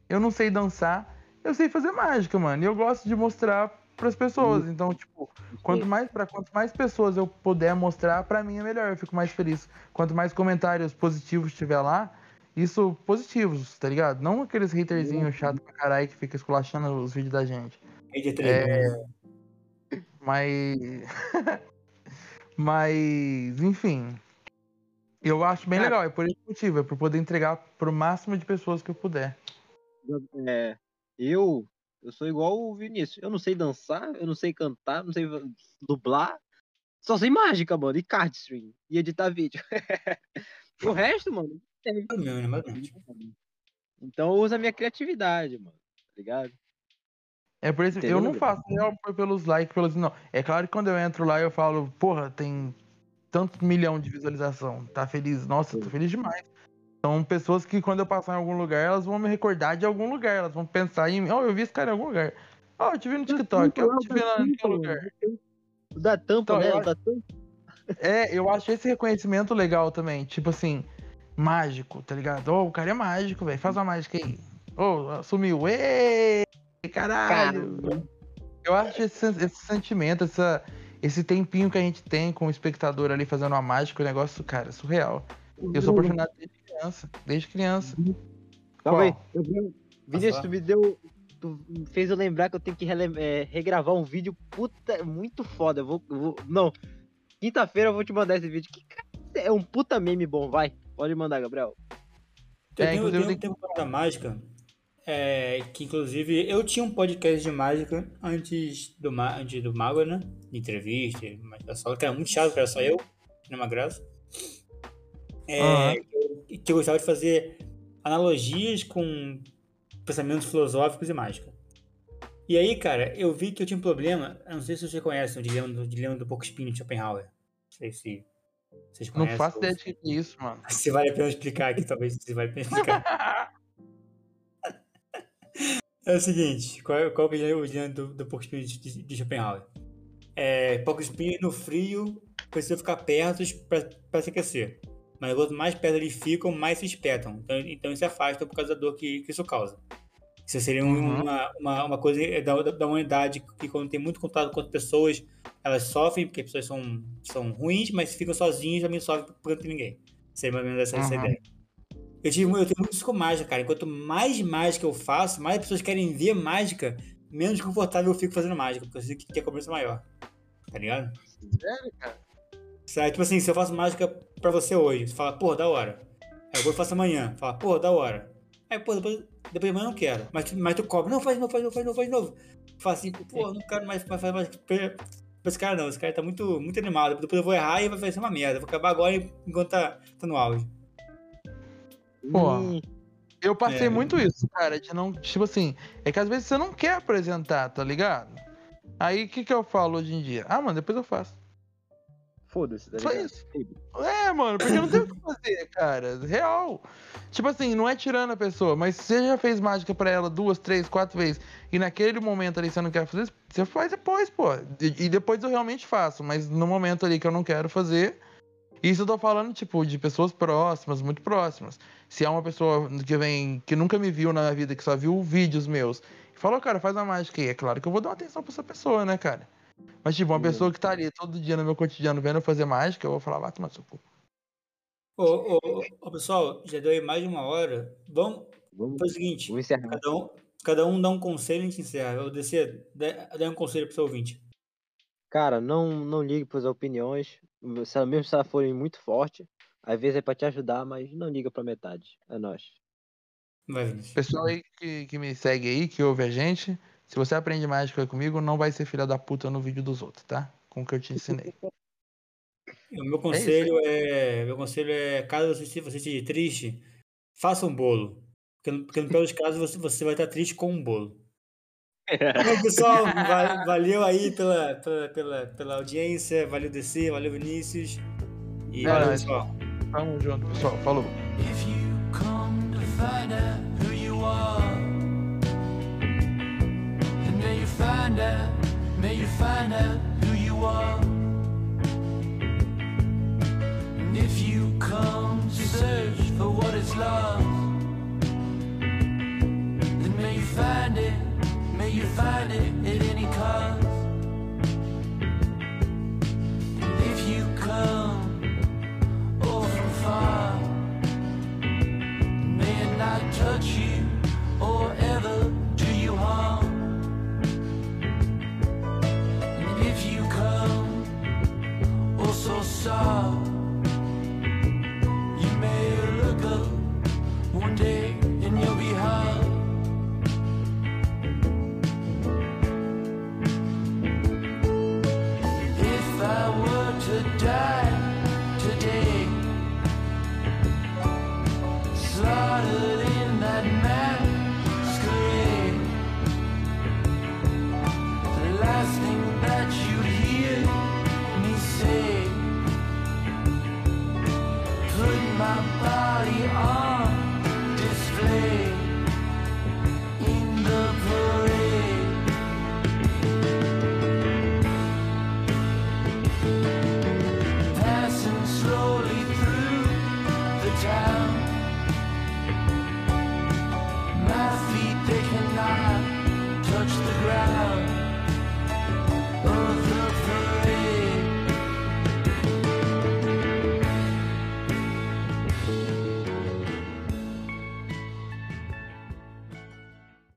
eu não sei dançar, eu sei fazer mágica, mano. E eu gosto de mostrar pras pessoas. Então, tipo, quanto mais para quanto mais pessoas eu puder mostrar, pra mim é melhor, eu fico mais feliz. Quanto mais comentários positivos tiver lá, isso positivos, tá ligado? Não aqueles haterzinhos chato pra caralho que fica esculachando os vídeos da gente. Rede 3, É, né? Mas. Mas, enfim. Eu acho bem Cara. legal, é por esse motivo, é por poder entregar pro máximo de pessoas que eu puder. É, eu, eu sou igual o Vinícius. Eu não sei dançar, eu não sei cantar, não sei dublar. Só sei mágica, mano, e cardstream, e editar vídeo. o resto, mano, é ou menos. Então eu uso a minha criatividade, mano, tá ligado? É por isso, eu não faço por- pelos likes, pelos. Não. É claro que quando eu entro lá eu falo, porra, tem tanto milhão de visualização. Tá feliz? Nossa, tô feliz demais. São pessoas que quando eu passar em algum lugar, elas vão me recordar de algum lugar. Elas vão pensar em mim. Oh, eu vi esse cara em algum lugar. Oh, eu te vi no TikTok. Eu te vi lá em algum lugar. O da tampa, Então, né? da tampa. É, eu acho esse reconhecimento legal também. Tipo assim, mágico, tá ligado? Ô, o cara é mágico, velho. Faz uma mágica aí. Ô, sumiu. Ê, caralho. Eu acho esse, esse sentimento, essa, esse tempinho que a gente tem com o espectador ali fazendo uma mágica, o negócio, cara, é surreal. Eu sou apaixonado desde criança. Desde criança. Calma aí. Qual? Eu vi- Vinícius, tu me deu. Tu me fez eu lembrar que eu tenho que é, regravar um vídeo puta, muito foda. Eu vou. eu vou- não. Quinta-feira eu vou te mandar esse vídeo. Que cara, é um puta meme bom, vai. Pode mandar, Gabriel. Eu É, tenho, eu inclusive, tenho, tenho uma da mágica, é, que inclusive eu tinha um podcast de mágica antes do, ma- antes do Mago, né? De entrevista, mágica solo, que era muito chato, que era só eu, não é uma graça. É, que, eu, que eu gostava de fazer analogias com pensamentos filosóficos e mágica. E aí, cara, eu vi que eu tinha um problema, eu não sei se você conhece o dilema do, dilema do porco espinho de Schopenhauer. Não sei se vocês Não conhecem. faço ou ideia de se- que é isso, mano. se vale a pena explicar aqui, talvez se vale a pena explicar. É o seguinte, qual, é- qual que é o dilema do, do porco espinho de, de, de Schopenhauer? É, porco espinho no frio precisa ficar perto para se aquecer. Mas quanto mais perto eles ficam, mais se espetam. Então, então eles se afastam por causa da dor que, que isso causa. Isso seria um- Uhum. uma, uma, uma coisa da, da, da humanidade que quando tem muito contato com as pessoas, elas sofrem, porque as pessoas são, são ruins, mas se ficam sozinhos também sofrem por não ter ninguém. Seria mais ou menos essa, essa Uhum. ideia. Eu, tive, eu tenho muito isso com mágica, cara. Enquanto mais mágica eu faço, mais pessoas querem ver mágica, menos confortável eu fico fazendo mágica, porque eu sei que, que a cobrança maior. Tá ligado? Sério, cara? Sabe? Tipo assim, se eu faço mágica pra você hoje, você fala, pô, da hora. Aí eu vou e faço amanhã, fala, pô, da hora. Aí, pô, depois, depois de amanhã eu não quero. Mas, tu- mas tu cobra, não, faz de novo, faz de novo, faz de novo, faz de novo. Fala assim, pô, não quero mais, mais fazer mágica pra, esse cara não, esse cara tá muito, muito animado. Depois eu vou errar e vai ser uma merda. Vou acabar agora enquanto tá, tá no auge. Pô. Hum, Eu passei É. muito isso, cara, de não. Tipo assim, é que às vezes você não quer apresentar, tá ligado? Aí o que, que eu falo hoje em dia? Ah, mano, depois eu faço. Foda-se, tá Só ligado? isso. É, mano, porque não tem o que fazer, cara. Real. Tipo assim, não é tirando a pessoa, mas se você já fez mágica pra ela duas, três, quatro vezes e naquele momento ali você não quer fazer, você faz depois, pô. E, e depois eu realmente faço, mas no momento ali que eu não quero fazer. Isso eu tô falando, tipo, de pessoas próximas, muito próximas. Se é uma pessoa que vem, que nunca me viu na vida, que só viu vídeos meus, e falou, cara, faz uma mágica aí. É claro que eu vou dar uma atenção pra essa pessoa, né, cara? Mas, tipo, uma pessoa que tá ali todo dia no meu cotidiano vendo eu fazer mágica, eu vou falar, vai tomar seu cu. Ô, ô, ô, ô, pessoal, já deu aí mais de uma hora. Vamos Vamos, fazer o seguinte: cada um, cada um dá um conselho e a gente encerra. Eu descer, dá dá um conselho pro seu ouvinte. Cara, não, não ligue pras opiniões. Se ela, mesmo se elas forem muito fortes, às vezes é pra te ajudar, mas não liga pra metade. É Vinícius. Pessoal aí que, que me segue aí, que ouve a gente, se você aprende mágica comigo, não vai ser filha da puta no vídeo dos outros, tá? Com o que eu te ensinei. O meu conselho é, meu conselho é, caso você, se- você esteja triste, faça um bolo. Porque, no- porque no pior dos casos você, você vai estar triste com um bolo. Bom, pessoal, va- valeu aí pela, pela, pela, pela audiência, valeu DC, valeu Vinícius. E É valeu, pessoal. Tamo junto, pessoal. Falou. If you come to find out who you are, and may you find out, may you find out who you are. And if you come to search for what is lost, then may you find it, you find it at any cost.